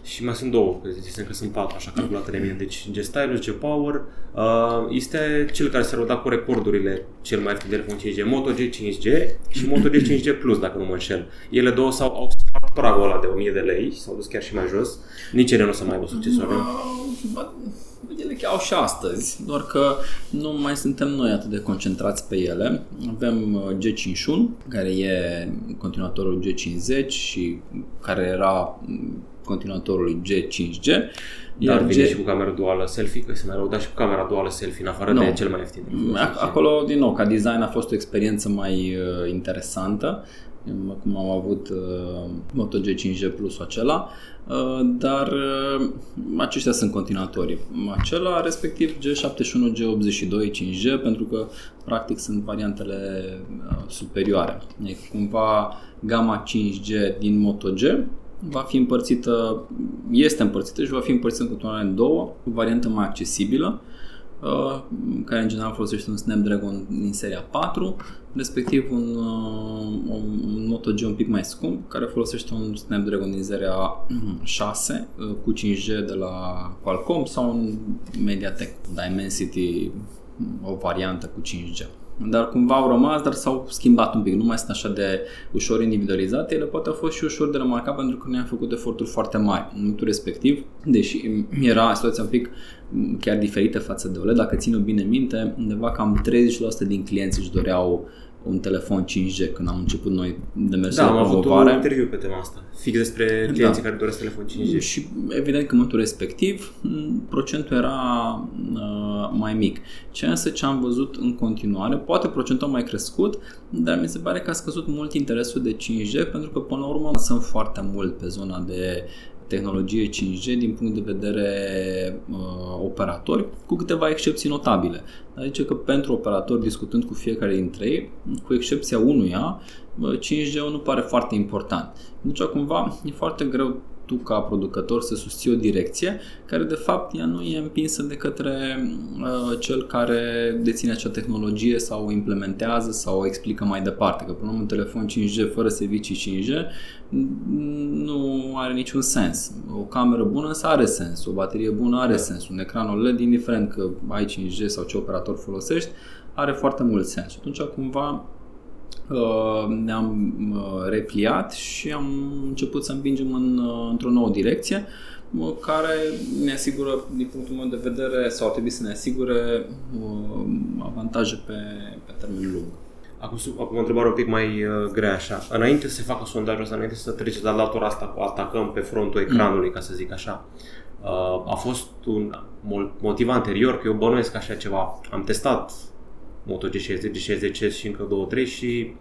A: Și mai sunt două, că zicem că sunt patru, așa calculate de mine. Deci G-Stylus, G-Power uh, este cel care se roda cu recordurile cel mai ieftin telefon 5G, Moto G5G și Moto G5G Plus, dacă nu mă înșel. Ele două s-au au spart pragul ăla de 1000 de lei și s-au dus chiar și mai jos. Nici ele nu o să mai aibă succesul
B: ele chiar au și astăzi, doar că nu mai suntem noi atât de concentrați pe ele. Avem uh, G51, care e continuatorul G50 și care era continuatorului G5G.
A: Dar vine G... și cu camera duală selfie, că se mai răuda și cu camera duală selfie, în afară no. de cel mai ieftin.
B: Acolo, din nou, ca design a fost o experiență mai uh, interesantă. Acum am avut uh, Moto G5G Plus acela, uh, dar uh, aceștia sunt continuatorii. Acela, respectiv G71, G82, 5G, pentru că practic sunt variantele uh, superioare. E cumva gama 5G din Moto G va fi împărțită, este împărțită și va fi împărțită în continuare în două, o variantă mai accesibilă, uh, care în general folosește un Snapdragon din seria 4, respectiv un, uh, un Moto G un pic mai scump, care folosește un Snapdragon din seria 6 uh, cu 5G de la Qualcomm sau un MediaTek Dimensity, o variantă cu 5G dar cumva au rămas, dar s-au schimbat un pic, nu mai sunt așa de ușor individualizate, ele poate au fost și ușor de remarcat pentru că ne-am făcut eforturi foarte mari în momentul respectiv, deși era situația un pic chiar diferită față de OLED, dacă țin bine minte, undeva cam 30% din clienți își doreau un telefon 5G când am început noi de mers
A: da, am avut un interviu pe tema asta, fix despre da. clienții da. care doresc telefon 5G.
B: Și evident că în momentul respectiv procentul era uh, mai mic. Ce însă ce am văzut în continuare, poate procentul mai crescut, dar mi se pare că a scăzut mult interesul de 5G pentru că până la urmă sunt foarte mult pe zona de tehnologie 5G din punct de vedere uh, operatori, cu câteva excepții notabile. Adică că pentru operatori, discutând cu fiecare dintre ei, cu excepția unuia, 5G nu pare foarte important. Deci, cumva, e foarte greu tu ca producător să susții o direcție care de fapt ea nu e împinsă de către uh, cel care deține acea tehnologie sau o implementează sau o explică mai departe. Că până un telefon 5G fără servicii 5G nu are niciun sens. O cameră bună însă are sens, o baterie bună are da. sens, un ecran OLED, indiferent că ai 5G sau ce operator folosești, are foarte mult sens. Și atunci cumva Uh, ne-am uh, repliat și am început să împingem în, uh, într-o nouă direcție care ne asigură, din punctul meu de vedere, sau ar trebui să ne asigure avantaje pe, pe termen lung.
A: Acum, acum o întrebare un pic mai uh, grea așa. Înainte să se facă sondajul ăsta, înainte să treceți la latura asta cu atacăm pe frontul ecranului, mm. ca să zic așa, uh, a fost un motiv anterior, că eu bănuiesc așa ceva. Am testat Moto G60, G60 și încă 2-3 și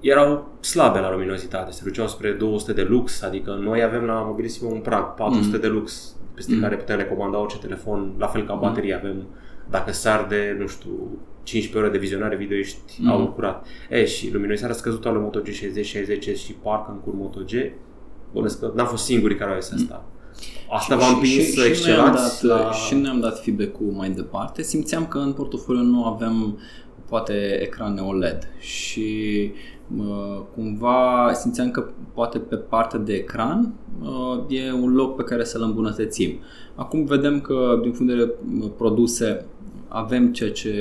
A: erau slabe la luminozitate, se duceau spre 200 de lux, adică noi avem la Mobilissimo un prag, 400 mm. de lux peste mm. care putem recomanda orice telefon, la fel ca baterie avem dacă sar de, nu știu, 15 ore de vizionare video ești mm. au curat. E, și luminoizarea scăzută al Moto G60, 60 și parcă în cur Moto G, bănesc că n-am fost singurii care au ales asta. Asta v-a împins să excelați
B: la... Și ne-am dat feedback-ul mai departe. Simțeam că în portofoliu nu avem poate ecrane OLED și cumva simțeam că poate pe partea de ecran e un loc pe care să-l îmbunătățim. Acum vedem că din punct de vedere produse avem ceea ce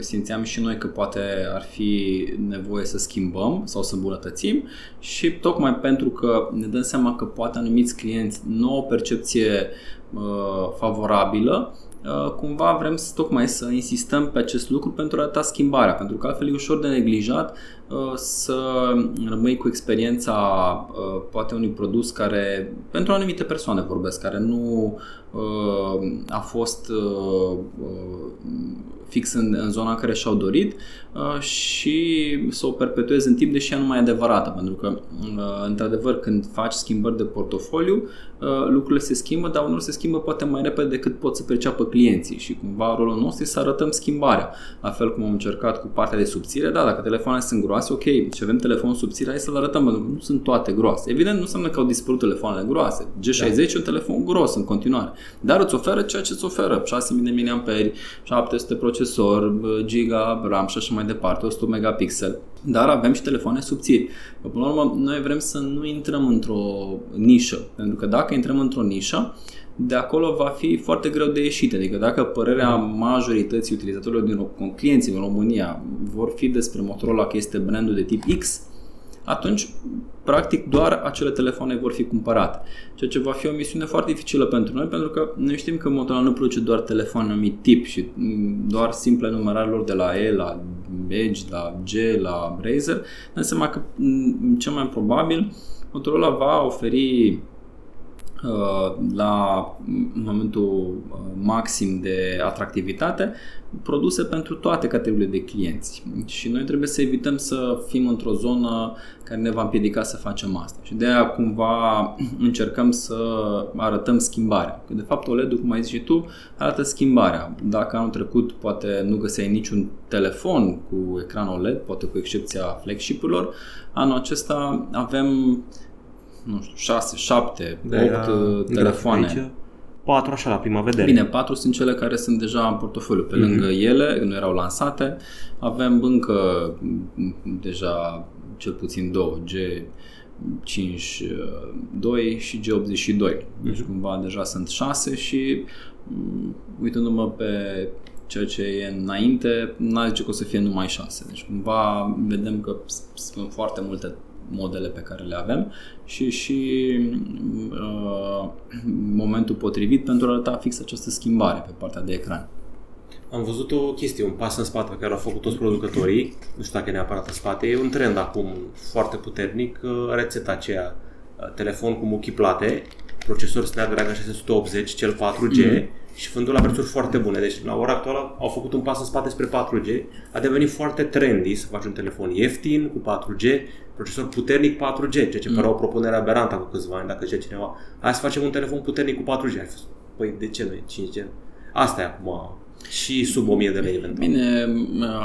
B: simțeam și noi că poate ar fi nevoie să schimbăm sau să îmbunătățim și tocmai pentru că ne dăm seama că poate anumiți clienți nu au o percepție uh, favorabilă, Uh, cumva vrem să, tocmai să insistăm pe acest lucru pentru a arăta schimbarea, pentru că altfel e ușor de neglijat uh, să rămâi cu experiența uh, poate unui produs care, pentru anumite persoane vorbesc, care nu a fost fix în, în zona în care și-au dorit uh, și să o perpetueze în timp, deși ea nu mai e adevărată, pentru că, uh, într-adevăr, când faci schimbări de portofoliu, uh, lucrurile se schimbă, dar unor se schimbă poate mai repede decât pot să perceapă clienții și cumva rolul nostru este să arătăm schimbarea. La fel cum am încercat cu partea de subțire, da, dacă telefoanele sunt groase, ok, și avem telefon subțire, hai să-l arătăm, pentru că nu sunt toate groase. Evident, nu înseamnă că au dispărut telefoanele groase. G60 da. e un telefon gros în continuare, dar îți oferă ceea ce îți oferă, 6000 de mAh, 700 procesor, giga, RAM și așa mai departe, 100 megapixel. Dar avem și telefoane subțiri. Până la urmă, noi vrem să nu intrăm într-o nișă, pentru că dacă intrăm într-o nișă, de acolo va fi foarte greu de ieșit. Adică dacă părerea majorității utilizatorilor din clienții în România vor fi despre Motorola că este brandul de tip X, atunci practic doar acele telefoane vor fi cumpărate. Ceea ce va fi o misiune foarte dificilă pentru noi, pentru că noi știm că Motorola nu produce doar telefoane anumit tip și doar simple numerare lor de la E, la Edge, la G, la Razer, înseamnă că cel mai probabil Motorola va oferi Uh, la momentul uh, maxim de atractivitate produse pentru toate categoriile de clienți și noi trebuie să evităm să fim într-o zonă care ne va împiedica să facem asta și de aia cumva încercăm să arătăm schimbarea. Că de fapt OLED-ul, cum ai zis și tu, arată schimbarea. Dacă anul trecut poate nu găseai niciun telefon cu ecran OLED, poate cu excepția flagship-urilor, anul acesta avem nu știu, 6, 7, 8 telefoane. Aici,
A: 4 așa la prima vedere.
B: Bine, 4 sunt cele care sunt deja în portofoliu. Pe mm-hmm. lângă ele, nu erau lansate, avem încă deja cel puțin două, G 5 2 și G82. Mm-hmm. Deci cumva deja sunt 6 și mm, uitându-mă pe ceea ce e înainte, n-ar zice că o să fie numai 6. Deci cumva vedem că sunt foarte multe modele pe care le avem și și uh, momentul potrivit pentru a arăta fix această schimbare pe partea de ecran.
A: Am văzut o chestie, un pas în spate pe care l-au făcut toți producătorii, nu știu dacă e neapărat în spate, e un trend acum foarte puternic, uh, rețeta aceea, uh, telefon cu muchii plate, procesor Snapdragon 680, cel 4G, mm-hmm și vândul la prețuri foarte bune. Deci, la ora actuală, au făcut un pas în spate spre 4G. A devenit foarte trendy să faci un telefon ieftin, cu 4G, procesor puternic 4G, ceea ce mm. părea o propunere aberantă cu câțiva ani, dacă zicea cineva. Hai să facem un telefon puternic cu 4G. Ai fost, păi de ce nu 5G? Asta e acum și sub 1000 de lei eventual.
B: Bine,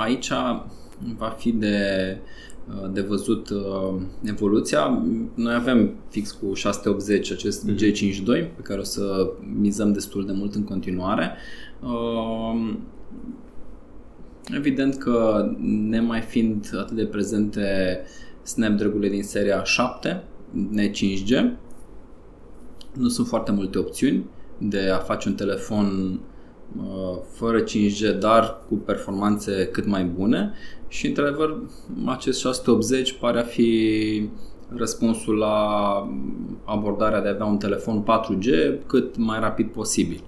B: aici va fi de de văzut uh, evoluția. Noi avem fix cu 680 acest mm-hmm. G52 pe care o să mizăm destul de mult în continuare. Uh, evident că nemai fiind atât de prezente Snapdragon-urile din seria 7, ne 5G, nu sunt foarte multe opțiuni de a face un telefon uh, fără 5G, dar cu performanțe cât mai bune și, într-adevăr, acest 680 pare a fi răspunsul la abordarea de a avea un telefon 4G cât mai rapid posibil.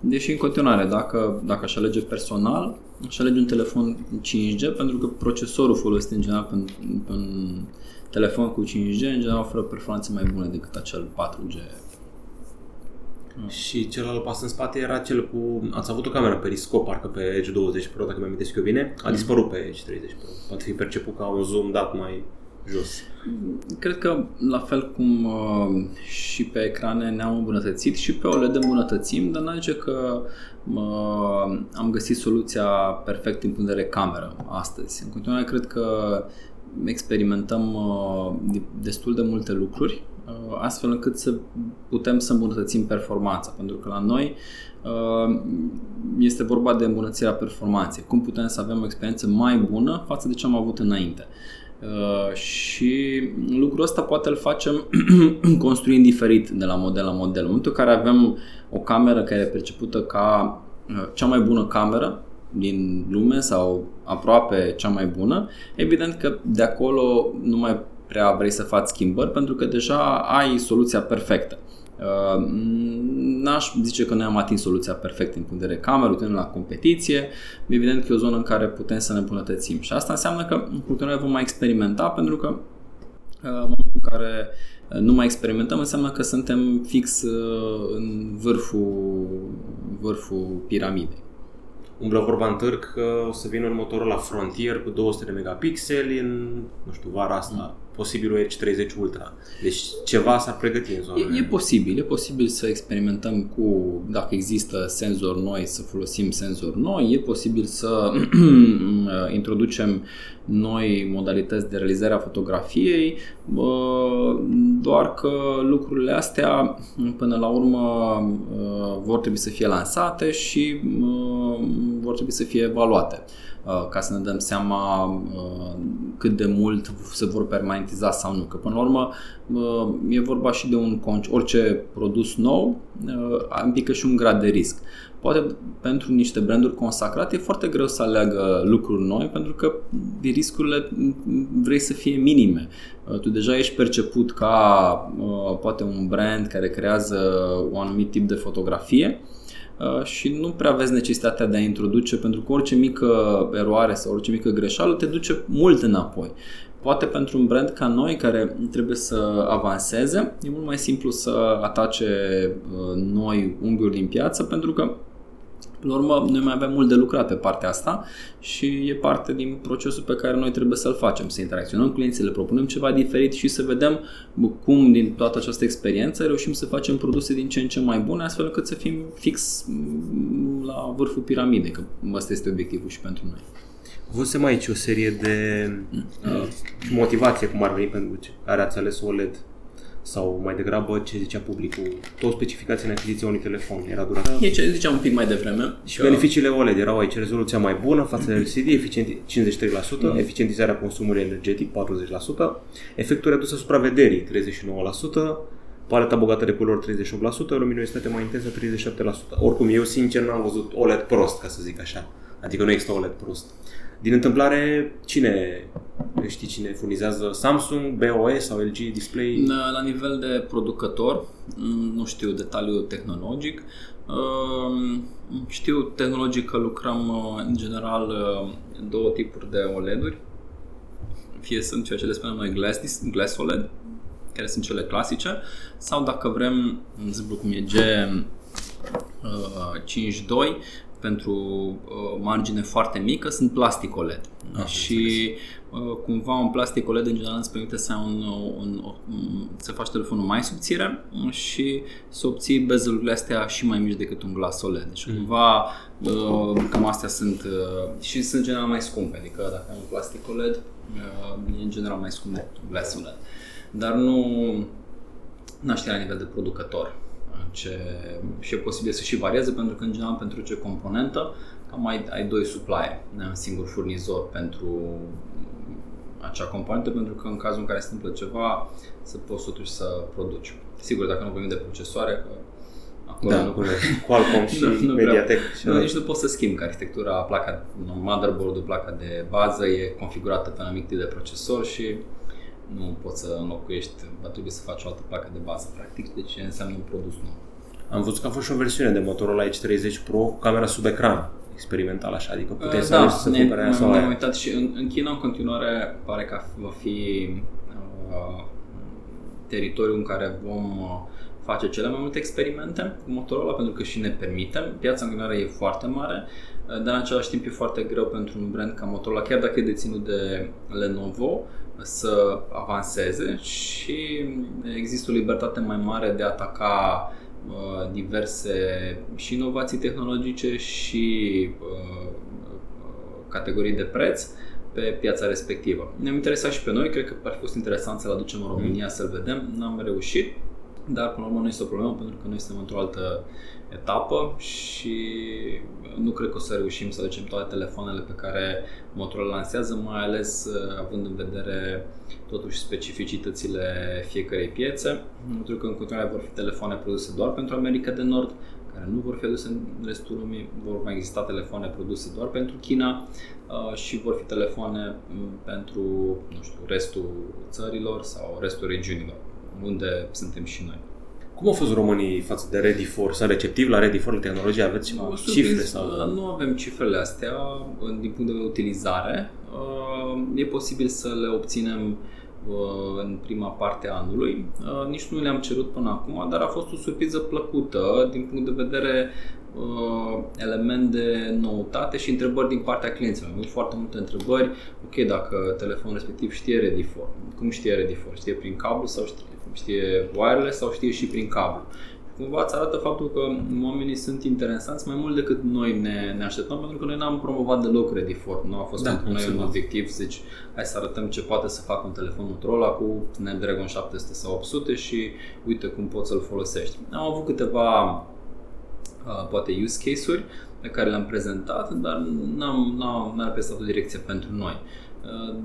B: Deși, în continuare, dacă, dacă aș alege personal, aș alege un telefon 5G pentru că procesorul folosit în general în, în telefon cu 5G în general oferă performanțe mai bune decât acel 4G
A: Mm. Și celălalt pas în spate era cel cu... Ați avut o cameră periscop, parcă pe Edge 20 Pro, dacă mi-am eu bine. A mm. dispărut pe Edge 30 Pro. Poate fi perceput ca un zoom dat mai jos?
B: Cred că la fel cum uh, și pe ecrane ne-am îmbunătățit și pe OLED îmbunătățim, dar n că uh, am găsit soluția perfect din punct de vedere cameră astăzi. În continuare cred că experimentăm uh, destul de multe lucruri uh, astfel încât să putem să îmbunătățim performanța. Pentru că la noi uh, este vorba de îmbunătățirea performanței. Cum putem să avem o experiență mai bună față de ce am avut înainte. și lucrul ăsta poate îl facem construind diferit de la model la model. În momentul în care avem o cameră care e percepută ca cea mai bună cameră din lume sau aproape cea mai bună, evident că de acolo nu mai prea vrei să faci schimbări pentru că deja ai soluția perfectă. Uh, n-aș zice că noi am atins soluția perfectă în punct de vedere cameră, uitând la competiție. Evident că e o zonă în care putem să ne îmbunătățim. Și asta înseamnă că în continuare vom mai experimenta pentru că uh, în momentul în care nu mai experimentăm înseamnă că suntem fix uh, în vârful, vârful piramidei
A: umblă vorba în târg că o să vină următorul la Frontier cu 200 de megapixeli în, nu știu, vara asta. Mm. Posibilul H30 Ultra. Deci ceva s-ar pregăti în zona.
B: E, e posibil, e posibil să experimentăm cu, dacă există senzori noi, să folosim senzori noi, e posibil să introducem noi modalități de realizare a fotografiei, doar că lucrurile astea până la urmă vor trebui să fie lansate și vor trebui să fie evaluate ca să ne dăm seama cât de mult se vor permanentiza sau nu. Că până la urmă e vorba și de un orice produs nou implică și un grad de risc poate pentru niște branduri consacrate e foarte greu să aleagă lucruri noi pentru că riscurile vrei să fie minime. Uh, tu deja ești perceput ca uh, poate un brand care creează un anumit tip de fotografie uh, și nu prea vezi necesitatea de a introduce pentru că orice mică eroare sau orice mică greșeală te duce mult înapoi. Poate pentru un brand ca noi care trebuie să avanseze, e mult mai simplu să atace noi unghiuri din piață pentru că Până la urmă, noi mai avem mult de lucrat pe partea asta și e parte din procesul pe care noi trebuie să-l facem, să interacționăm cu clienții, le propunem ceva diferit și să vedem cum din toată această experiență reușim să facem produse din ce în ce mai bune, astfel încât să fim fix la vârful piramidei, că ăsta este obiectivul și pentru noi.
A: Văzusem aici o serie de uh, motivație, cum ar veni pentru care ați ales OLED sau mai degrabă ce zicea publicul, tot specificații în achiziția unui telefon era durată.
B: E ce ziceam un pic mai devreme.
A: Și că... beneficiile OLED erau aici rezoluția mai bună față de LCD, eficient 53%, mm. eficientizarea consumului energetic 40%, efectul redus asupra vederii 39%, paleta bogată de culori 38%, luminositate mai intensă 37%. Oricum, eu sincer n-am văzut OLED prost, ca să zic așa. Adică nu există OLED prost. Din întâmplare, cine știi cine furnizează Samsung, BOS sau LG Display?
B: La nivel de producător, mm, nu știu detaliul tehnologic. Ehm, știu tehnologic că lucrăm uh, în general uh, două tipuri de OLED-uri. Fie sunt ceea ce le spunem noi Glass, Glass OLED, care sunt cele clasice, sau dacă vrem, de exemplu cum e G52, pentru uh, margine foarte mică sunt plastic OLED. Ah, și uh, cumva un plastic OLED în general îți permite să ai un, un, un, să faci telefonul mai subțire și să obții bezelurile astea și mai mici decât un glas OLED. Deci mm. cumva uh, cam astea sunt uh, și sunt în general mai scumpe. Adică dacă ai un plastic OLED uh, e în general mai scump decât un glas OLED. Dar nu n-aș la nivel de producător ce, și e posibil să și varieze pentru că în general pentru ce componentă cam ai, ai doi supplier, un singur furnizor pentru acea componentă pentru că în cazul în care se întâmplă ceva să poți totuși să produci. Sigur, dacă nu vorbim de procesoare, că
A: acolo da, nu, Qualcomm și nu, nu Mediatek.
B: Și nu, nici nu poți să schimbi că arhitectura, placa, motherboard-ul, placa de bază e configurată pe un anumit tip de procesor și nu poți să înlocuiești, va trebui să faci o altă placă de bază, practic, deci înseamnă un produs nou.
A: Am văzut că a fost și o versiune de Motorola H30 Pro cu camera sub ecran, experimental așa, adică puteai uh, să da, să
B: ne, aia sau am uitat și în, în China în continuare pare că va fi uh, teritoriul în care vom uh, face cele mai multe experimente cu Motorola pentru că și ne permitem. Piața în continuare e foarte mare, uh, dar în același timp e foarte greu pentru un brand ca Motorola, chiar dacă e deținut de Lenovo, să avanseze și există o libertate mai mare de a ataca uh, diverse și inovații tehnologice și uh, categorii de preț pe piața respectivă. Ne-am interesat și pe noi, cred că ar fi fost interesant să-l aducem în România să-l vedem, n-am reușit, dar până la urmă nu este o problemă pentru că noi suntem într-o altă etapă și nu cred că o să reușim să aducem toate telefoanele pe care Motorola lansează, mai ales uh, având în vedere totuși specificitățile fiecarei piețe, pentru că în continuare vor fi telefoane produse doar pentru America de Nord, care nu vor fi aduse în restul lumii, vor mai exista telefoane produse doar pentru China uh, și vor fi telefoane mm, pentru, nu știu, restul țărilor sau restul regiunilor, unde suntem și noi.
A: Cum au fost românii față de Ready for? Sunt receptivi la Ready for la tehnologie? Aveți no, cifre? Sau?
B: Uh, nu avem cifrele astea din punct de vedere utilizare. Uh, e posibil să le obținem uh, în prima parte a anului. Nici nu le-am cerut până acum, dar a fost o surpriză plăcută din punct de vedere element de noutate și întrebări din partea clienților. Am foarte multe întrebări. Ok, dacă telefonul respectiv știe Ready for, cum știe Ready for? Știe prin cablu sau știe știe wireless sau știe și prin cablu. Cumva îți arată faptul că oamenii sunt interesanți mai mult decât noi ne, ne așteptăm, pentru că noi n-am promovat deloc Ready for. Nu a fost da, pentru noi un obiectiv să zici, hai să arătăm ce poate să facă un telefon Motorola cu Snapdragon 700 sau 800 și uite cum poți să-l folosești. Am avut câteva uh, poate use case-uri pe care le-am prezentat, dar n-am, n-am, n-a reprezentat o direcție pentru noi. Uh,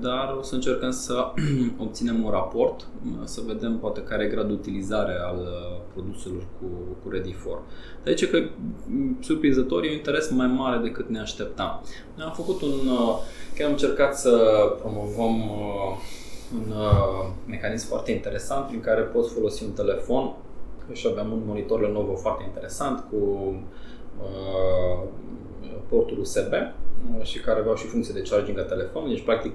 B: dar o să încercăm să obținem un raport, uh, să vedem poate care e gradul utilizare al uh, produselor cu, cu Ready for. Deci că mm, surprinzător e un interes mai mare decât ne așteptam. Noi am făcut un, chiar am încercat să promovăm un mecanism foarte interesant prin care poți folosi un telefon și aveam un monitor Lenovo foarte interesant cu uh, portul USB Uh, și care aveau și funcție de charging a telefonului, deci practic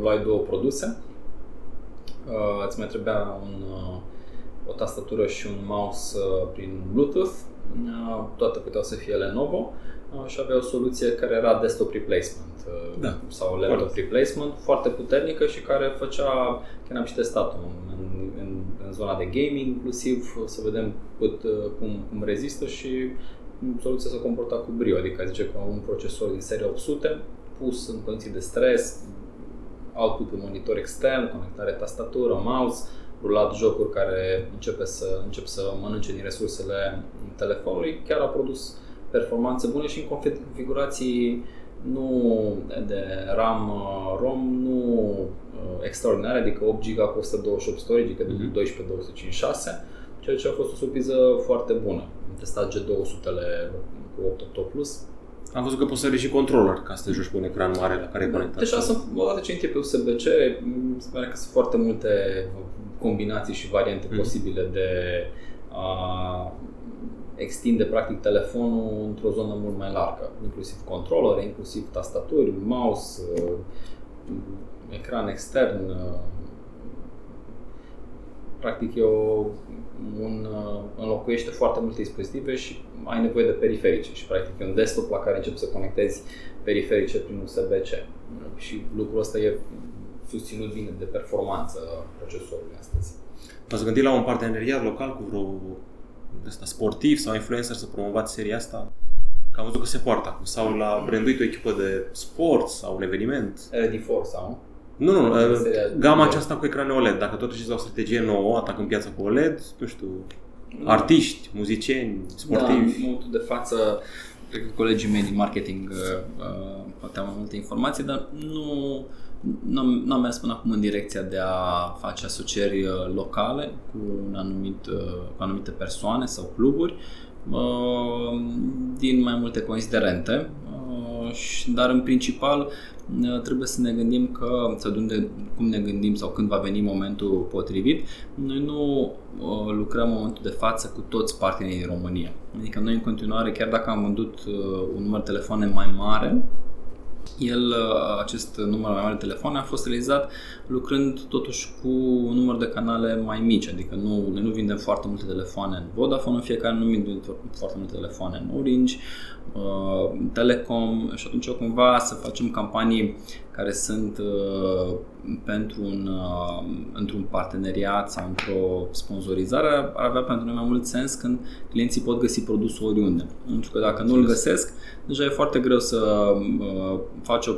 B: luai două produse, uh, îți mai trebuia un, uh, o tastatură și un mouse prin Bluetooth, toate puteau să fie Lenovo și avea o soluție care era desktop replacement da. sau laptop foarte. replacement, foarte puternică și care făcea, chiar am și testat în, în, în zona de gaming inclusiv, să vedem cât, cum, cum rezistă și soluția se comporta cu brio, adică zice că un procesor din serie 800 pus în condiții de stres, output pe monitor extern, conectare tastatură, mouse, rulat jocuri care începe să, încep să mănânce din resursele telefonului, chiar a produs performanțe bune și în configurații nu de RAM, ROM, nu uh, extraordinare, adică 8 GB cu 128 storage, adică mm-hmm. 12 256, ceea ce a fost o surpriză foarte bună testat G200-le cu 8 Plus.
A: Am văzut că poți să și controller ca să te joci pe un ecran mare la care e conectat.
B: Deja sunt, odată ce intri pe USB-C, se pare că sunt foarte multe combinații și variante mm. posibile de a extinde practic telefonul într-o zonă mult mai largă, inclusiv controller, inclusiv tastaturi, mouse, ecran extern, practic e o, un, uh, înlocuiește foarte multe dispozitive și ai nevoie de periferice și practic e un desktop la care începi să conectezi periferice prin USB-C și lucrul ăsta e susținut bine de performanță procesorului astăzi.
A: V-ați gândit la un parteneriat local cu vreo ăsta, sportiv sau influencer să promovați seria asta? Că am văzut că se poartă acum. Sau la branduit o echipă de sport sau un eveniment.
B: Ready for sau?
A: Nu, nu, uh, gama aceasta cu ecrane OLED. Dacă totuși o strategie nouă, atacăm piața cu OLED, nu știu, artiști, muzicieni, sportivi. Da,
B: în momentul de față, cred că colegii mei din marketing uh, uh poate au mai multe informații, dar nu n-am, n-am mers până acum în direcția de a face asocieri uh, locale cu, un anumit, cu anumite persoane sau cluburi din mai multe considerente, dar în principal trebuie să ne gândim că, sau de unde, cum ne gândim sau când va veni momentul potrivit, noi nu uh, lucrăm în momentul de față cu toți partenerii din România. Adică noi în continuare, chiar dacă am vândut uh, un număr de telefoane mai mare, el, uh, acest număr mai mare de telefoane a fost realizat lucrând totuși cu un număr de canale mai mici, adică nu, noi nu vindem foarte multe telefoane în Vodafone în fiecare, nu vindem foarte multe telefoane în Orange, uh, Telecom și atunci cumva să facem campanii care sunt uh, pentru un, uh, într-un parteneriat sau într-o sponsorizare ar avea pentru noi mai mult sens când clienții pot găsi produsul oriunde. Pentru că dacă nu îl găsesc, deja e foarte greu să uh, faci o,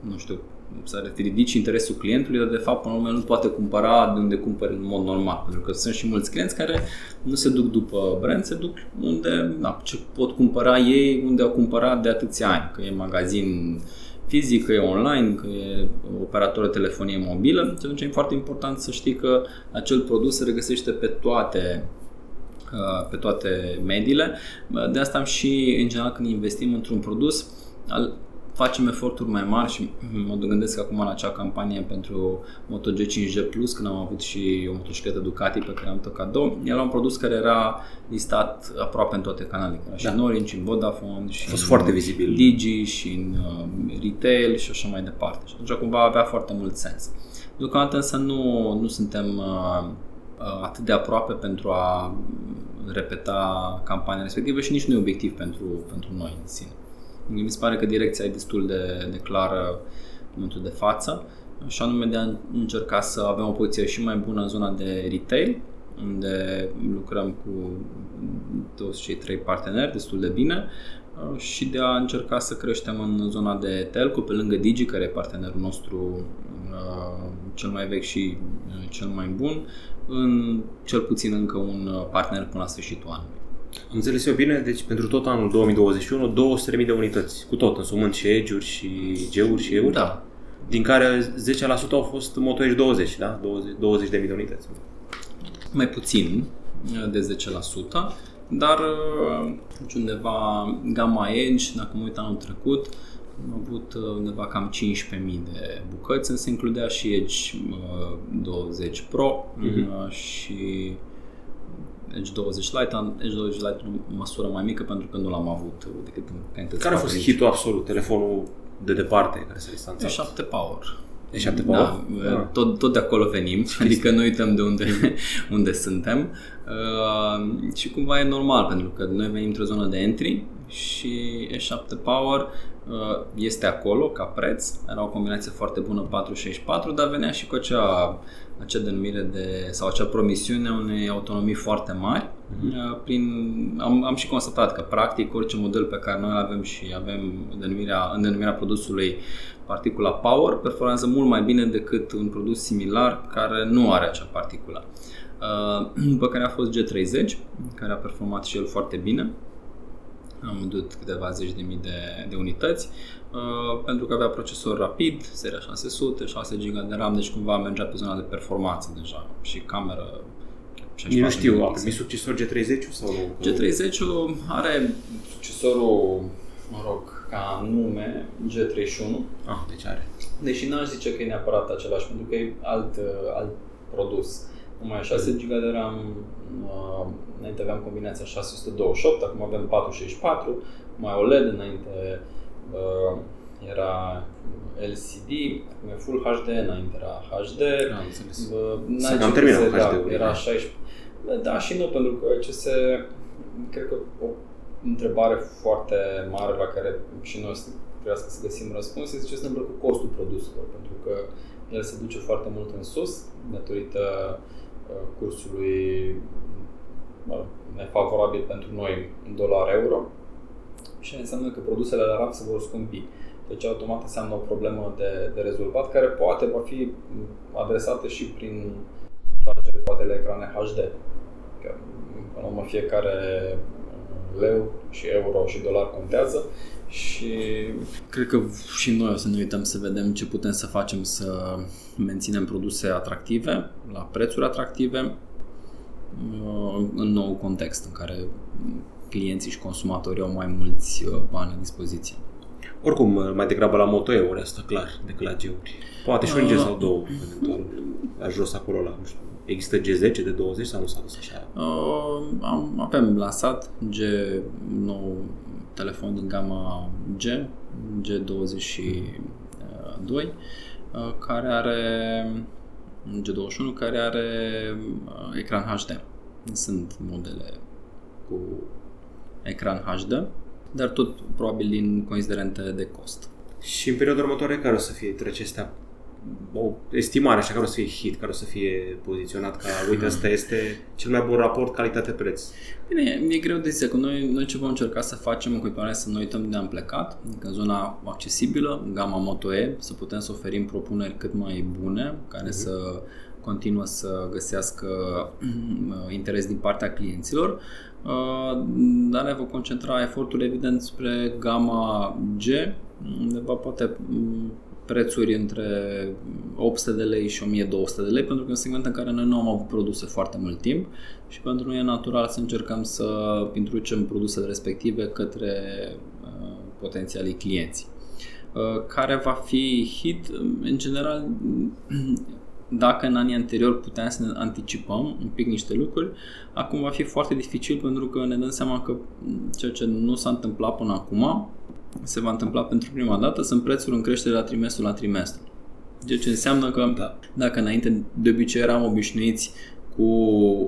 B: nu știu, să ridici interesul clientului, dar de fapt până la urmă nu poate cumpăra de unde cumpări în mod normal. Pentru că sunt și mulți clienți care nu se duc după brand, se duc unde na, ce pot cumpăra ei, unde au cumpărat de atâția ani, că e magazin fizic, că e online, că e operator de telefonie mobilă. Și atunci e foarte important să știi că acel produs se regăsește pe toate uh, pe toate mediile. De asta am și, în general, când investim într-un produs, facem eforturi mai mari și mă gândesc acum la acea campanie pentru Moto G5G Plus când am avut și o motocicletă Ducati pe care am tot cadou. Era un produs care era listat aproape în toate canalele. Era și da. în Orange, în Vodafone, și
A: a fost în foarte vizibil.
B: Digi și în uh, retail și așa mai departe. Și atunci cumva avea foarte mult sens. Deocamdată însă nu, nu suntem uh, uh, atât de aproape pentru a repeta campania respectivă și nici nu e obiectiv pentru, pentru noi în sine. Mi se pare că direcția e destul de, de clară în momentul de față și anume de a încerca să avem o poziție și mai bună în zona de retail, unde lucrăm cu toți cei trei parteneri destul de bine și de a încerca să creștem în zona de telco, pe lângă Digi, care e partenerul nostru uh, cel mai vechi și uh, cel mai bun, în cel puțin încă un partener până la sfârșitul anului.
A: Am înțeles eu bine, deci pentru tot anul 2021, 200.000 de unități, cu tot, însumând și edge și G-uri și E-uri.
B: Da.
A: Din care 10% au fost Moto Edge 20, da? 20, 20.000 de unități.
B: Mai puțin de 10%, dar undeva gama Edge, dacă mă uit anul trecut, am avut undeva cam 15.000 de bucăți, însă includea și Edge 20 Pro mm-hmm. și Edge 20 Lite, am Edge 20 Lite o măsură mai mică pentru că nu l-am avut decât în
A: cantități Care a fost hitul absolut, telefonul de departe care s-a distanțat?
B: E 7 Power.
A: E 7 Power? Da,
B: ah. tot, tot de acolo venim, Știți? adică nu uităm de unde, unde suntem uh, și cumva e normal pentru că noi venim într-o zonă de entry și E7 Power uh, este acolo ca preț, era o combinație foarte bună 464, dar venea și cu acea acea denumire de, sau acea promisiune unei autonomii foarte mari. Uh-huh. Prin, am, am și constatat că practic orice model pe care noi îl avem și avem denumirea, în denumirea produsului particula Power performează mult mai bine decât un produs similar care nu are acea particulă. Uh, după care a fost G30, care a performat și el foarte bine. Am vândut câteva zeci de mii de, de unități. Uh, pentru că avea procesor rapid, seria 600, 6 GB de RAM, deci cumva mergea pe zona de performanță deja și cameră
A: Nici nu știu, a primit succesor G30 sau nu?
B: G30 are succesorul, mă rog, ca nume G31.
A: Ah, deci are.
B: Deși n-aș zice că e neapărat același, pentru că e alt, alt produs. Numai 6 GB de RAM, uh, înainte aveam combinația 628, acum avem 464, mai OLED, înainte uh, era LCD, acum e Full HD, înainte era HD.
A: Da, am înțeles. Uh, am terminat HD.
B: Da, era 16. Da și nu, pentru că ce se, cred că o întrebare foarte mare la care și noi trebuie să găsim răspuns este ce se întâmplă cu costul produselor, pentru că el se duce foarte mult în sus datorită uh, cursului nefavorabil pentru noi în dolar-euro și înseamnă că produsele la RAP se vor scumpi. Deci automat înseamnă o problemă de, de rezolvat care poate va fi adresată și prin toate poate la ecrane HD. Că, până la fiecare leu și euro și dolar contează și cred că și noi o să ne uităm să vedem ce putem să facem să menținem produse atractive, la prețuri atractive, uh, în nou context în care clienții și consumatorii au mai mulți uh, bani la dispoziție.
A: Oricum, uh, mai degrabă la moto euri, asta clar, decât la G-uri. Poate și un G uh, sau două, eventual, la jos acolo, la, nu știu, Există G10 de 20 sau nu s-a dus așa?
B: Uh, am, avem lansat G nou telefon din gama G, G22, uh, care are G21, care are uh, ecran HD. Sunt modele cu ecran HD, dar tot probabil din considerente de cost.
A: Și în perioada următoare care o să fie între acestea o estimare așa care o să fie hit, care o să fie poziționat ca uite, asta este cel mai bun raport calitate-preț.
B: Bine, e greu de zis că noi, noi ce vom încerca să facem în continuare să ne uităm de am plecat, adică în zona accesibilă, în gama Moto E, să putem să oferim propuneri cât mai bune, care uh-huh. să continuă să găsească uh, interes din partea clienților, uh, dar ne vom concentra efortul evident spre gama G, undeva poate mm, prețuri între 800 de lei și 1200 de lei, pentru că e un segment în care noi nu am avut produse foarte mult timp și pentru noi e natural să încercăm să introducem produsele respective către uh, potențialii clienți. Uh, care va fi hit, în general, dacă în anii anterior puteam să ne anticipăm un pic niște lucruri, acum va fi foarte dificil pentru că ne dăm seama că ceea ce nu s-a întâmplat până acum se va întâmpla pentru prima dată, sunt prețuri în creștere la trimestru la trimestru. Ceea ce înseamnă că da. dacă înainte de obicei eram obișnuiți cu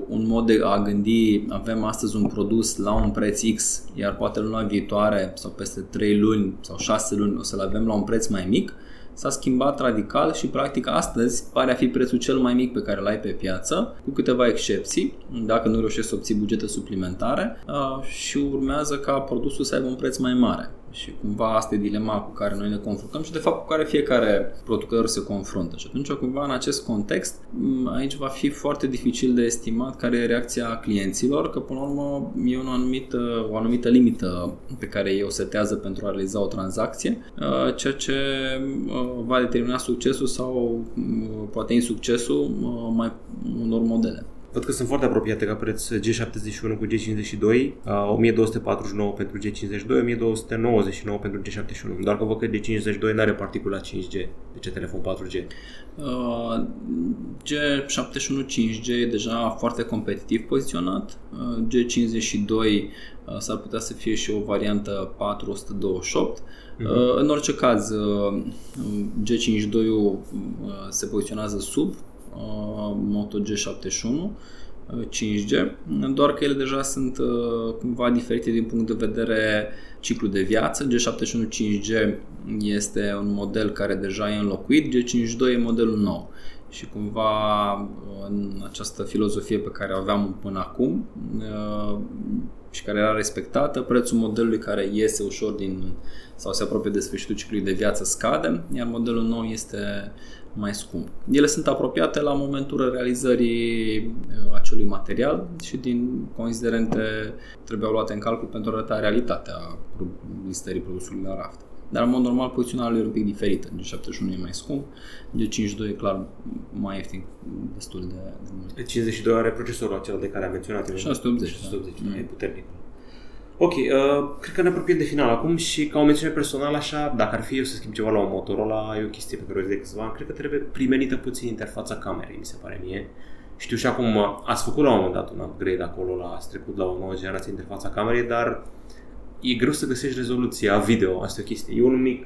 B: un mod de a gândi, avem astăzi un produs la un preț X, iar poate luna viitoare sau peste 3 luni sau 6 luni o să-l avem la un preț mai mic, s-a schimbat radical și practic astăzi pare a fi prețul cel mai mic pe care l-ai pe piață, cu câteva excepții, dacă nu reușești să obții bugete suplimentare uh, și urmează ca produsul să aibă un preț mai mare. Și cumva asta e dilema cu care noi ne confruntăm și de fapt cu care fiecare producător se confruntă. Și atunci cumva în acest context aici va fi foarte dificil de estimat care e reacția clienților, că până la urmă e o anumită, o anumită limită pe care ei o setează pentru a realiza o tranzacție, uh, ceea ce uh, va determina succesul sau uh, poate insuccesul mai unor modele.
A: Văd că sunt foarte apropiate ca preț G71 cu G52, 1249 pentru G52, 1299 pentru G71, doar că văd că G52 nu are particula 5G, deci e telefon 4G. Uh,
B: G71 5G e deja foarte competitiv poziționat, uh, G52 uh, s-ar putea să fie și o variantă 428, Uh-huh. Mhm. În orice caz, uh, G52 se poziționează sub Moto G71 5G, doar că ele deja sunt uh, cumva diferite din punct de vedere ciclu de viață. G71 5G este un model care deja e înlocuit, G52 e modelul nou. Și cumva în această filozofie pe care o aveam până acum uh, și care era respectată, prețul modelului care iese ușor din sau se apropie de sfârșitul ciclului de viață scade, iar modelul nou este mai scump. Ele sunt apropiate la momentul realizării uh, acelui material și din considerente trebuiau luate în calcul pentru a arăta realitatea listării produsului la raft. Dar în mod normal poziționarea e un pic diferită. G71 e mai scump, G52 e clar mai ieftin destul de, de
A: mult. 52 are procesorul acela de care am menționat.
B: 680. 680,
A: da. e puternic. Ok, uh, cred că ne apropiem de final acum și ca o mențiune personală așa, dacă ar fi eu să schimb ceva la un Motorola, e o chestie pe care o zic de câțiva ani, cred că trebuie primenită puțin interfața camerei, mi se pare mie. Știu și acum, uh, ați făcut la un moment dat un upgrade acolo, la, ați trecut la o nouă generație interfața camerei, dar e greu să găsești rezoluția video, asta e o chestie. E un mic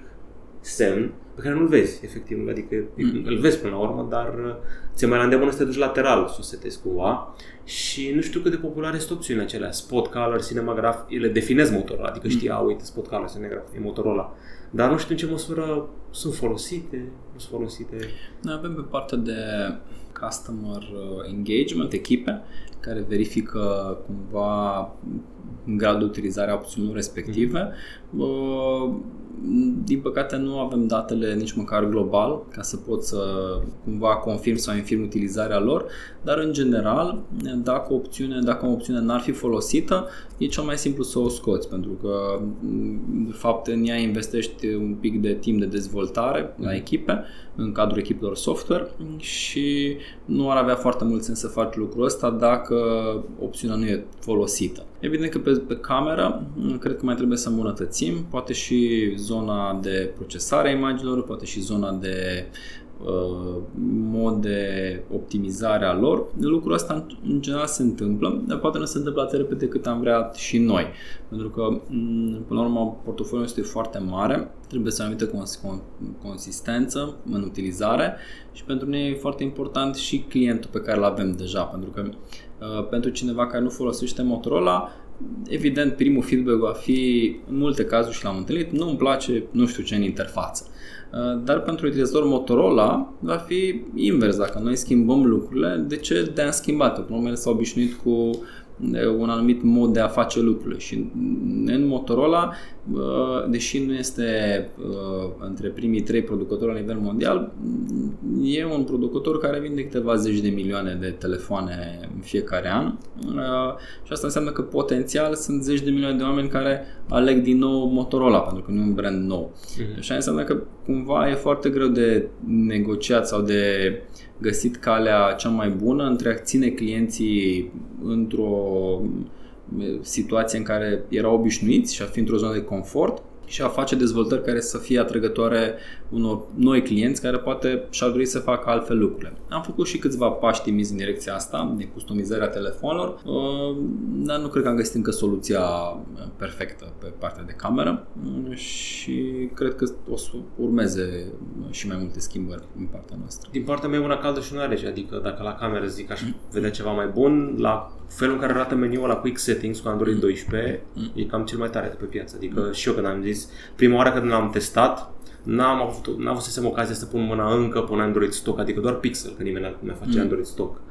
A: semn pe care nu-l vezi, efectiv, adică mm. îl vezi până la urmă, dar uh, ți-e mai la îndemână să te duci lateral să o setezi cumva și nu știu cât de populare sunt opțiunile acelea, spot color, cinematograph, ele definez motorul, adică mm. știi, a, uite, spot color, cinematograph, e Motorola, dar nu știu în ce măsură sunt folosite, nu sunt folosite.
B: Noi avem pe partea de customer uh, engagement, echipe, care verifică cumva gradul de utilizare a opțiunilor respective. Mm-hmm din păcate nu avem datele nici măcar global ca să pot să cumva confirm sau infirm utilizarea lor, dar în general, dacă o opțiune, dacă o opțiune n-ar fi folosită, e cel mai simplu să o scoți, pentru că de fapt în ea investești un pic de timp de dezvoltare la echipe, în cadrul echipelor software și nu ar avea foarte mult sens să faci lucrul ăsta dacă opțiunea nu e folosită. Evident că pe, pe cameră cred că mai trebuie să îmbunătățim, poate și zona de procesare a imaginilor, poate și zona de uh, mod de optimizare a lor. Lucrul ăsta în general se întâmplă, dar poate nu se întâmplă atât repede cât am vrea și noi. Pentru că, mm, până la urmă, portofoliul este foarte mare, trebuie să anumită consistență în utilizare și pentru noi e foarte important și clientul pe care îl avem deja, pentru că uh, pentru cineva care nu folosește Motorola, evident, primul feedback va fi, în multe cazuri și l-am întâlnit, nu îmi place nu știu ce în interfață. Uh, dar pentru utilizator Motorola va fi invers. Dacă noi schimbăm lucrurile, de ce de-am schimbat? Până urmă s-a obișnuit cu un anumit mod de a face lucrurile și în Motorola, deși nu este între primii trei producători la nivel mondial, e un producător care vinde câteva zeci de milioane de telefoane în fiecare an și asta înseamnă că potențial sunt zeci de milioane de oameni care aleg din nou Motorola pentru că nu e un brand nou. Uh-huh. Și înseamnă că cumva e foarte greu de negociat sau de găsit calea cea mai bună între a ține clienții într-o situație în care erau obișnuiți și a fi într-o zonă de confort și a face dezvoltări care să fie atrăgătoare unor noi clienți care poate și-ar dori să facă altfel lucrurile. Am făcut și câțiva pași timizi în direcția asta, de customizarea telefonelor, uh, dar nu cred că am găsit încă soluția perfectă pe partea de cameră și cred că o să urmeze și mai multe schimbări din partea noastră.
A: Din partea mea una caldă și una rece, adică dacă la cameră zic aș vedea ceva mai bun, la felul în care arată meniul la Quick Settings cu Android 12 mm. e cam cel mai tare de pe piață. Adică mm. și eu când am zis, prima oară când l-am testat, n-am avut, n-am avut ocazia să pun mâna încă pe un Android stock, adică doar Pixel, că nimeni nu face mm. Android stock.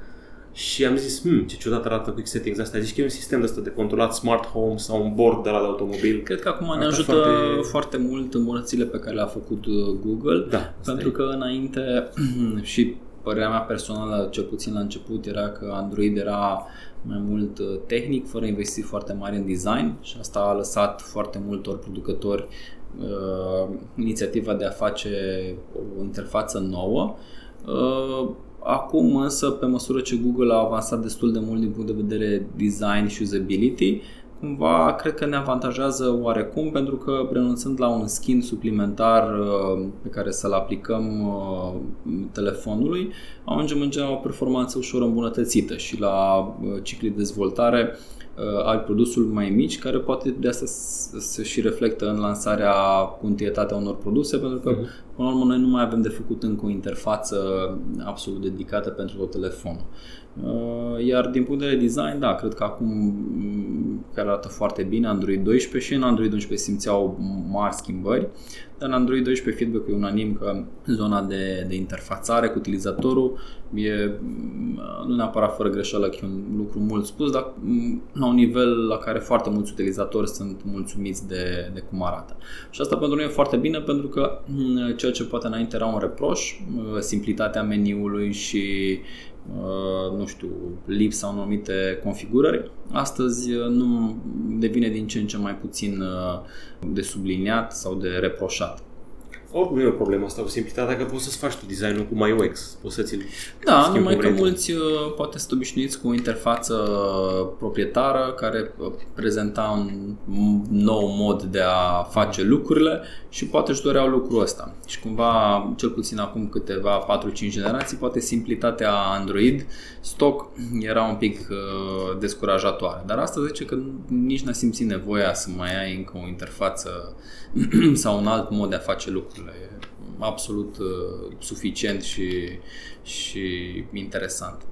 A: Și am zis, hmm, ce ciudat arată Quick Settings asta. Zici că e un sistem ăsta de controlat smart home sau un board de la de automobil.
B: Cred că acum ne ajută foarte... foarte mult îmbunătățirile pe care le-a făcut uh, Google.
A: Da,
B: pentru
A: e.
B: că înainte și părerea mea personală, cel puțin la început, era că Android era mai mult uh, tehnic, fără investiții foarte mari în design și asta a lăsat foarte multor producători uh, inițiativa de a face o interfață nouă. Uh, acum însă, pe măsură ce Google a avansat destul de mult din punct de vedere design și usability, cumva cred că ne avantajează oarecum pentru că renunțând la un skin suplimentar uh, pe care să-l aplicăm uh, telefonului, ajungem în general o performanță ușor îmbunătățită și la uh, cicli de dezvoltare al produsului mai mici, care poate de asta se și reflectă în lansarea cu întâietatea unor produse, pentru că, uh-huh. până la urmă, noi nu mai avem de făcut încă o interfață absolut dedicată pentru tot telefonul. Uh, iar din punct de vedere design, da, cred că acum mm, care arată foarte bine Android 12 și în Android 12 simțeau mari schimbări, dar în Android 12 feedback e unanim că zona de, de interfațare cu utilizatorul e mm, nu neapărat fără greșeală că e un lucru mult spus, dar mm, la un nivel la care foarte mulți utilizatori sunt mulțumiți de, de cum arată. Și asta pentru noi e foarte bine pentru că ceea ce poate înainte era un reproș, simplitatea meniului și Uh, nu știu, lipsa unor anumite configurări, astăzi uh, nu devine din ce în ce mai puțin uh, de subliniat sau de reproșat.
A: Oricum nu e o problemă asta cu simplitatea, că poți să-ți faci tu designul cu MyUX, poți să ți
B: Da, numai că mulți uh, poate sunt obișnuiți cu o interfață proprietară care uh, prezenta un nou mod de a face lucrurile și poate își doreau lucrul ăsta. Și cumva, cel puțin acum câteva 4-5 generații, poate simplitatea Android stock era un pic uh, descurajatoare. Dar asta zice că nici n-a simțit nevoia să mai ai încă o interfață sau un alt mod de a face lucrurile. E absolut uh, suficient și, și interesant.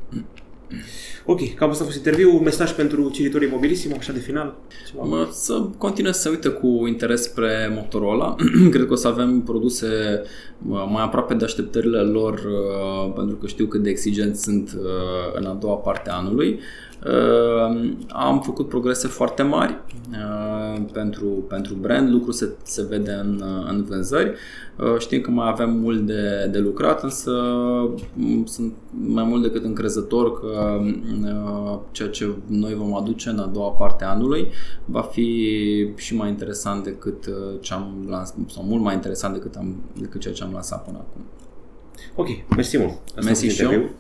A: Ok, cam asta a fost interviul. Mesaj pentru cititorii mobilisimo, așa de final?
B: Ceva? Să continue să uite cu interes spre Motorola. Cred că o să avem produse mai aproape de așteptările lor, uh, pentru că știu cât de exigenți sunt uh, în a doua parte a anului. Uh, am făcut progrese foarte mari uh, pentru, pentru brand, lucrul se, se vede în, în vânzări. Uh, știm că mai avem mult de, de lucrat, însă mm, sunt mai mult decât încrezător că ceea ce noi vom aduce în a doua parte a anului va fi și mai interesant decât ce am lansat, sau mult mai interesant decât, am, decât ceea ce am lansat până acum.
A: Ok, mersi mult.
B: Asta mersi și eu.